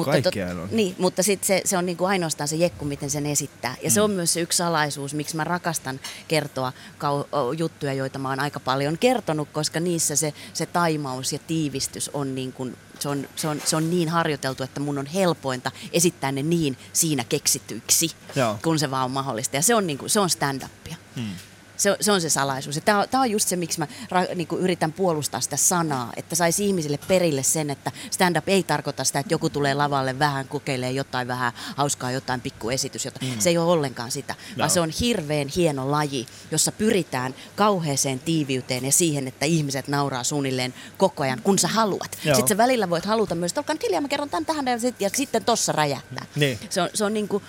Speaker 2: Kaikkiaan on.
Speaker 5: Niin, mutta sit se, se on niinku ainoastaan se jekku, miten sen esittää. Ja mm. se on myös se yksi salaisuus, miksi mä rakastan kertoa kau- juttuja, joita mä oon aika paljon kertonut, koska niissä se, se taimaus ja tiivistys on niin kuin se on, se, on, se on niin harjoiteltu, että mun on helpointa esittää ne niin siinä keksityiksi,
Speaker 2: Joo.
Speaker 5: kun se vaan on mahdollista. Ja se on, niin kuin, se on stand-upia.
Speaker 2: Hmm.
Speaker 5: Se, se on se salaisuus. Tämä, on, tämä on just se, miksi mä ra, niin kuin yritän puolustaa sitä sanaa, että saisi ihmisille perille sen, että stand-up ei tarkoita sitä, että joku tulee lavalle vähän, kokeilee jotain vähän hauskaa, jotain pikkuesitys. Jotain.
Speaker 2: Mm.
Speaker 5: Se ei ole ollenkaan sitä,
Speaker 2: Joo.
Speaker 5: vaan se on hirveän hieno laji, jossa pyritään kauheeseen tiiviyteen ja siihen, että ihmiset nauraa suunnilleen koko ajan, kun sä haluat.
Speaker 2: Joo.
Speaker 5: Sitten sä välillä voit haluta myös, että olkaa nyt hiljaa, mä kerron tämän tähän ja, sit, ja sitten tossa räjähtää.
Speaker 2: Niin.
Speaker 5: Se on, se on niinku,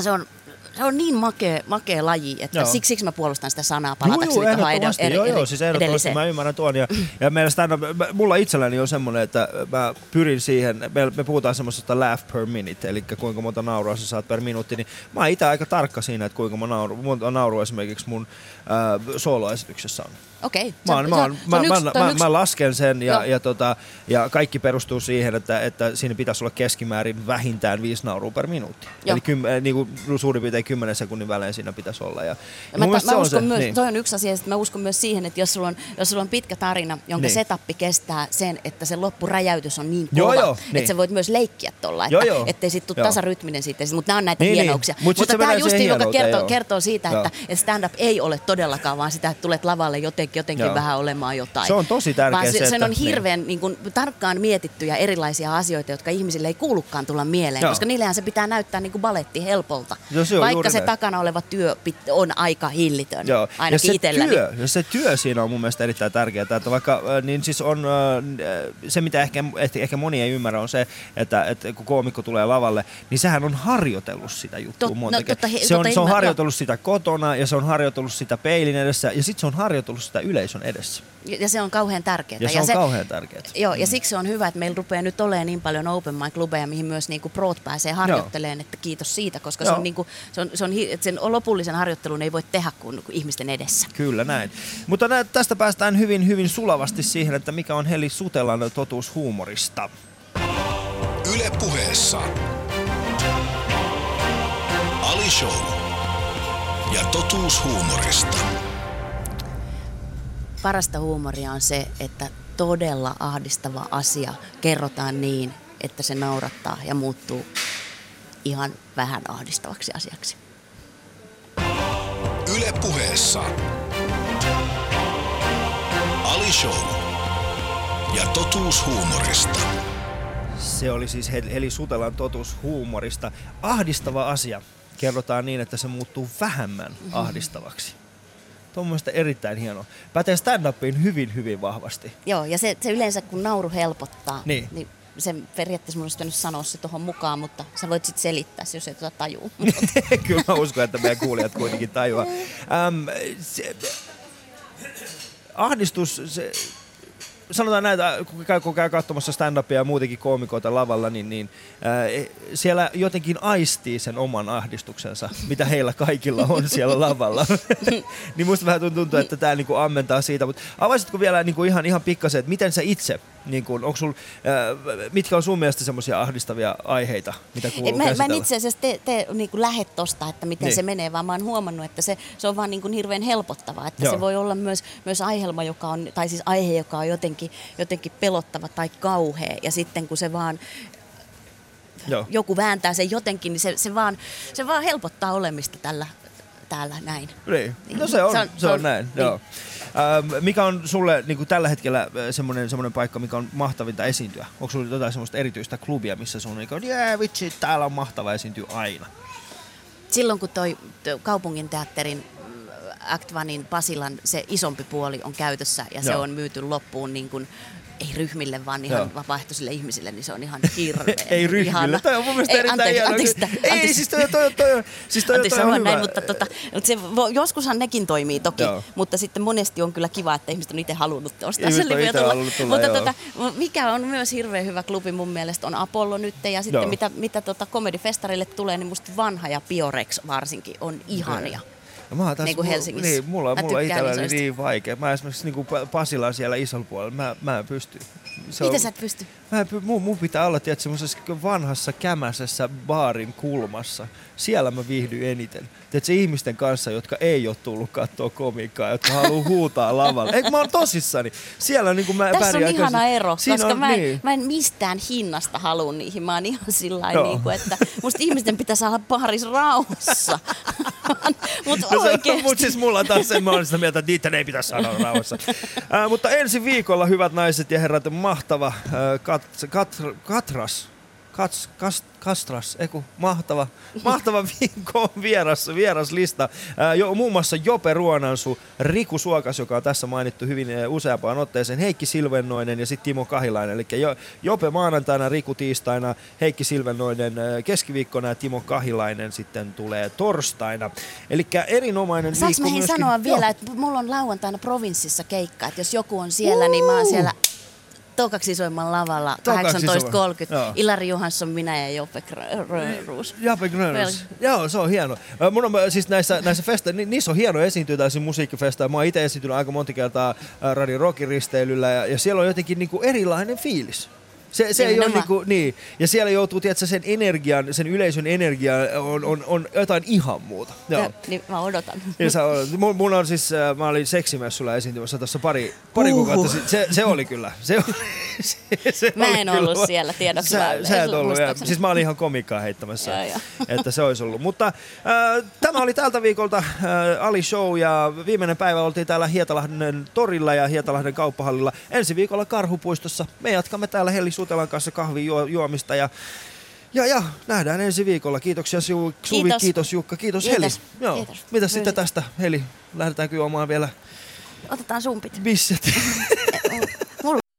Speaker 5: se on, se on niin makea, makea laji, että
Speaker 2: Joo.
Speaker 5: siksi, siksi mä puolustan sitä sanaa
Speaker 2: Joo,
Speaker 5: palatakseni
Speaker 2: joo,
Speaker 5: tuohon
Speaker 2: ehdottomasti.
Speaker 5: ed-
Speaker 2: joo,
Speaker 5: ed-
Speaker 2: joo, siis ehdottomasti mä ymmärrän tuon. Ja, ja meillä stand mulla itselläni on semmoinen, että mä pyrin siihen, me, me puhutaan semmoisesta laugh per minute, eli kuinka monta naurua sä saat per minuutti, niin mä oon itse aika tarkka siinä, että kuinka monta nauru, monta naurua esimerkiksi mun äh, soloesityksessä on.
Speaker 5: Okei.
Speaker 2: Mä,
Speaker 5: Se-
Speaker 2: mä, mä,
Speaker 5: on
Speaker 2: mä,
Speaker 5: yksi- on
Speaker 2: mä,
Speaker 5: yksi-
Speaker 2: mä lasken sen ja,
Speaker 5: Joo.
Speaker 2: ja, tota, ja kaikki perustuu siihen, että, että siinä pitäisi olla keskimäärin vähintään viisi naurua per minuutti.
Speaker 5: Joo.
Speaker 2: Eli kym, äh, niin kuin suurin piirtein 10 sekunnin välein siinä pitäisi olla. Ja,
Speaker 5: Ja mä, mä
Speaker 2: se on
Speaker 5: uskon
Speaker 2: se,
Speaker 5: myös,
Speaker 2: niin.
Speaker 5: toi on yksi asia, että mä uskon myös siihen, että jos sulla on, jos sulla on pitkä tarina, jonka
Speaker 2: Niin.
Speaker 5: setappi kestää sen, että se loppuräjäytys on niin
Speaker 2: Joo,
Speaker 5: kova,
Speaker 2: joo,
Speaker 5: että
Speaker 2: niin.
Speaker 5: sä voit myös leikkiä tuolla, että
Speaker 2: Joo, joo.
Speaker 5: ettei sit tule
Speaker 2: Joo.
Speaker 5: tasarytminen siitä, mutta nämä on näitä
Speaker 2: Niin, niin.
Speaker 5: hienouksia.
Speaker 2: Mut sit
Speaker 5: mutta tämä just
Speaker 2: siihen
Speaker 5: joka kertoo,
Speaker 2: joo.
Speaker 5: kertoo siitä,
Speaker 2: Joo.
Speaker 5: että, että stand-up ei ole todellakaan vaan sitä, että tulet lavalle jotenkin, jotenkin
Speaker 2: Joo.
Speaker 5: vähän olemaan jotain.
Speaker 2: Se on tosi tärkeä
Speaker 5: Vaan
Speaker 2: se,
Speaker 5: se, sen
Speaker 2: että-
Speaker 5: on hirveän niin kuin, tarkkaan mietittyjä erilaisia asioita, jotka ihmisille ei kuulukaan tulla mieleen,
Speaker 2: Joo.
Speaker 5: koska niillehän se pitää näyttää niin kuin baletti helpolta.
Speaker 2: Joo, se
Speaker 5: Vaikka se
Speaker 2: näin.
Speaker 5: takana oleva työ on aika hillitön,
Speaker 2: Joo. ja
Speaker 5: ainakin
Speaker 2: se
Speaker 5: itselläni.
Speaker 2: työ, ja se työ siinä on mun mielestä erittäin tärkeää, että vaikka niin siis on se, mitä ehkä, ehkä, ehkä moni ei ymmärrä, on se, että, että kun koomikko tulee lavalle, niin sehän on harjoitellut sitä juttua
Speaker 5: Tot- no, totta, he-
Speaker 2: se, on,
Speaker 5: totta
Speaker 2: se on
Speaker 5: ymmär-
Speaker 2: harjoitellut sitä kotona ja se on harjoitellut sitä peilin edessä ja sitten se on harjoitellut sitä yleisön edessä.
Speaker 5: Ja ja se on kauhean tärkeää.
Speaker 2: Ja se on kauhean tärkeää.
Speaker 5: Joo, ja siksi on hyvä, että meillä rupeaa nyt olemaan niin paljon open mic-klubeja, mihin myös niinku proot pääsee harjoittelemaan, että kiitos siitä, koska se on, niinku, se on, se on, että sen lopullisen harjoittelun ei voi tehdä kuin ihmisten edessä.
Speaker 2: Kyllä näin. Mutta nä, tästä päästään hyvin, hyvin sulavasti siihen, että mikä on Heli Sutelan totuus huumorista.
Speaker 3: Yle Puheessa. Ali Show. Ja totuus huumorista.
Speaker 5: Parasta huumoria on se, että todella ahdistava asia kerrotaan niin, että se naurattaa ja muuttuu ihan vähän ahdistavaksi asiaksi.
Speaker 3: Yle puheessa. Ali Show. Ja totuus huumorista.
Speaker 2: Se oli siis Hel- Heli Sutelan totuus huumorista. Ahdistava asia kerrotaan niin, että se muuttuu vähemmän ahdistavaksi. On mun mielestä erittäin hieno. Pätee stand-upiin hyvin, hyvin vahvasti.
Speaker 5: Joo, ja se, se yleensä kun nauru helpottaa,
Speaker 2: Niin.
Speaker 5: niin se periaatteessa mun olisi pitänyt sanoa se tuohon mukaan, mutta sä voit sitten selittää se, jos ei tuota tajuu.
Speaker 2: Kyllä mä uskon, että meidän kuulijat kuitenkin tajuaa. Ähm, se, ahdistus, se, sanotaan näitä, kun käy, kun käy katsomassa stand-upia ja muutenkin koomikoita lavalla, niin, niin ää, siellä jotenkin aistii sen oman ahdistuksensa, mitä heillä kaikilla on siellä lavalla. niin musta vähän tuntuu, että tämä niinku ammentaa siitä, mutta avaisitko vielä niinku ihan, ihan pikkasen, että miten sä itse, niinku, onko sul, ää, mitkä on sun mielestä semmoisia ahdistavia aiheita, mitä kuuluu
Speaker 5: mä, mä en itse asiassa tee, tee niin lähet tosta, että miten
Speaker 2: Niin.
Speaker 5: niin. se menee, vaan mä oon huomannut, että se, se on vaan niin kuin hirveän helpottavaa. Että
Speaker 2: Joo.
Speaker 5: se voi olla myös, myös aihelma, joka on, tai siis aihe, joka on jotenkin, jotenkin pelottava tai kauhea. Ja sitten kun se vaan
Speaker 2: Joo.
Speaker 5: joku vääntää sen jotenkin, niin se, se, vaan, se vaan helpottaa olemista tällä, täällä näin.
Speaker 2: Niin. No se on, se on, se on, näin,
Speaker 5: niin.
Speaker 2: joo. Ähm, mikä on sulle niin kuin tällä hetkellä äh, semmoinen, semmoinen paikka, mikä on mahtavinta esiintyä? Onko sulla jotain semmoista erityistä klubia, missä sun niin kuin, jää vitsi, täällä on mahtava esiintyä aina?
Speaker 5: Silloin kun toi, kaupungin teatterin mm, Act Onein Pasilan se isompi puoli on käytössä ja se
Speaker 2: Joo.
Speaker 5: on myyty loppuun niin kuin, ei ryhmille, vaan ihan
Speaker 2: Joo.
Speaker 5: vapaaehtoisille ihmisille, niin se on ihan hirveä.
Speaker 2: Ei ryhmille.
Speaker 5: ihana.
Speaker 2: Toi on mun mielestä
Speaker 5: Ei,
Speaker 2: erittäin
Speaker 5: anteeksi,
Speaker 2: hieno.
Speaker 5: anteeksi,
Speaker 2: Ei,
Speaker 5: anteeksi.
Speaker 2: siis toi, toi, toi, siis toi,
Speaker 5: Anteeksi
Speaker 2: toi on hyvä.
Speaker 5: näin, mutta, tota, mutta se, joskushan nekin toimii toki,
Speaker 2: Joo.
Speaker 5: mutta sitten monesti on kyllä kiva, että ihmiset on itse halunnut ostaa sen lipun tulla.
Speaker 2: tulla,
Speaker 5: Mutta tota, mikä on myös hirveän hyvä klubi mun mielestä on Apollo nyt ja sitten
Speaker 2: Joo.
Speaker 5: mitä, mitä tota Comedy-festarille tulee, niin musta Vanha ja Biorex varsinkin on ihania.
Speaker 2: No, mä oon taas,
Speaker 5: Niin kuin Helsingissä.
Speaker 2: Niin, mulla,
Speaker 5: Mä
Speaker 2: mulla itsellä oli niin vaikea. Mä esimerkiksi niin kuin Pasila siellä isolla puolella, mä, mä en pysty. Se
Speaker 5: Miten
Speaker 2: on-
Speaker 5: sä et pysty?
Speaker 2: Mä en, mun, mun pitää olla tiedät, semmoisessa vanhassa kämäsessä baarin kulmassa. Siellä mä viihdyn eniten. Tiedätkö, ihmisten kanssa, jotka ei ole tullut katsoa komiikkaa, jotka haluaa huutaa lavalla. Eikö mä oon tosissani? Siellä niin mä
Speaker 5: Tässä on ihana
Speaker 2: kanssa-
Speaker 5: ero,
Speaker 2: Siinä
Speaker 5: koska
Speaker 2: on,
Speaker 5: mä, en,
Speaker 2: niin.
Speaker 5: mä en mistään hinnasta halua niihin. Mä oon ihan sillä
Speaker 2: Joo.
Speaker 5: niin kuin, että musta ihmisten pitäisi olla baaris rauhassa. Mutta
Speaker 2: No se-. Mut siis mulla on taas sen, sitä mieltä, että niitä ei pitäisi sanoa rauhassa. Ää, mutta ensi viikolla, hyvät naiset ja herrat, mahtava ää, kat, kat, Katras. Kats, kast, kastras, eiku, mahtava, mahtava viikko vieras, vieras lista. Ää, jo, muun muassa Jope Ruonansu, Riku Suokas, joka on tässä mainittu hyvin useampaan otteeseen, Heikki Silvennoinen ja sitten Timo Kahilainen. Eli jo, Jope maanantaina, Riku tiistaina, Heikki Silvennoinen keskiviikkona ja Timo Kahilainen sitten tulee torstaina. Eli erinomainen
Speaker 5: Saanko
Speaker 2: viikko myöskin.
Speaker 5: sanoa
Speaker 2: Joo.
Speaker 5: vielä, että mulla on lauantaina provinssissa keikka, että jos joku on siellä, niin mä oon siellä tokaksi isoimman lavalla
Speaker 2: Tokaksi
Speaker 5: 18.30.
Speaker 2: Joo.
Speaker 5: Ilari Johansson, minä ja Joppe Rööruus.
Speaker 2: Jape Gröners. Joo, se on hieno. Mun on siis näissä, näissä festa, ni, niissä on hieno esiintyä täysin musiikkifesta. Mä oon itse esiintynyt aika monta kertaa Radio Rockin risteilyllä ja, ja siellä on jotenkin niinku erilainen fiilis. Se, se ei ole niinku, niin. Ja siellä joutuu, tiedätkö, sen energian, sen yleisön energia on, on, on jotain ihan muuta. Joo.
Speaker 5: Ja, niin mä odotan.
Speaker 2: Ja sä olet- mun, mun on siis, äh, mä olin seksimessulla esiintymässä tuossa pari, pari
Speaker 5: Uhu.
Speaker 2: kuukautta. Se, se oli kyllä. Se, oli, se, se
Speaker 5: Mä
Speaker 2: oli
Speaker 5: en
Speaker 2: kyllä.
Speaker 5: ollut siellä, tiedoksi
Speaker 2: Sä,
Speaker 5: vaan.
Speaker 2: sä et ollut. Ja, siis mä olin ihan komikkaa heittämässä,
Speaker 5: Joo, joo.
Speaker 2: että se olisi ollut. Mutta äh, tämä oli tältä viikolta äh, Ali Show ja viimeinen päivä oltiin täällä Hietalahden torilla ja Hietalahden kauppahallilla. Ensi viikolla Karhupuistossa. Me jatkamme täällä Heli Sutelan kanssa kahvin juo, juomista ja ja, ja, nähdään ensi viikolla. Kiitoksia Su- Suvi,
Speaker 5: Kiitos.
Speaker 2: kiitos Jukka, kiitos,
Speaker 5: Kiitos.
Speaker 2: Heli. Joo.
Speaker 5: Kiitos.
Speaker 2: Mitä sitten tästä, Heli? Lähdetäänkö juomaan vielä
Speaker 5: Otetaan sumpit.
Speaker 2: bisset?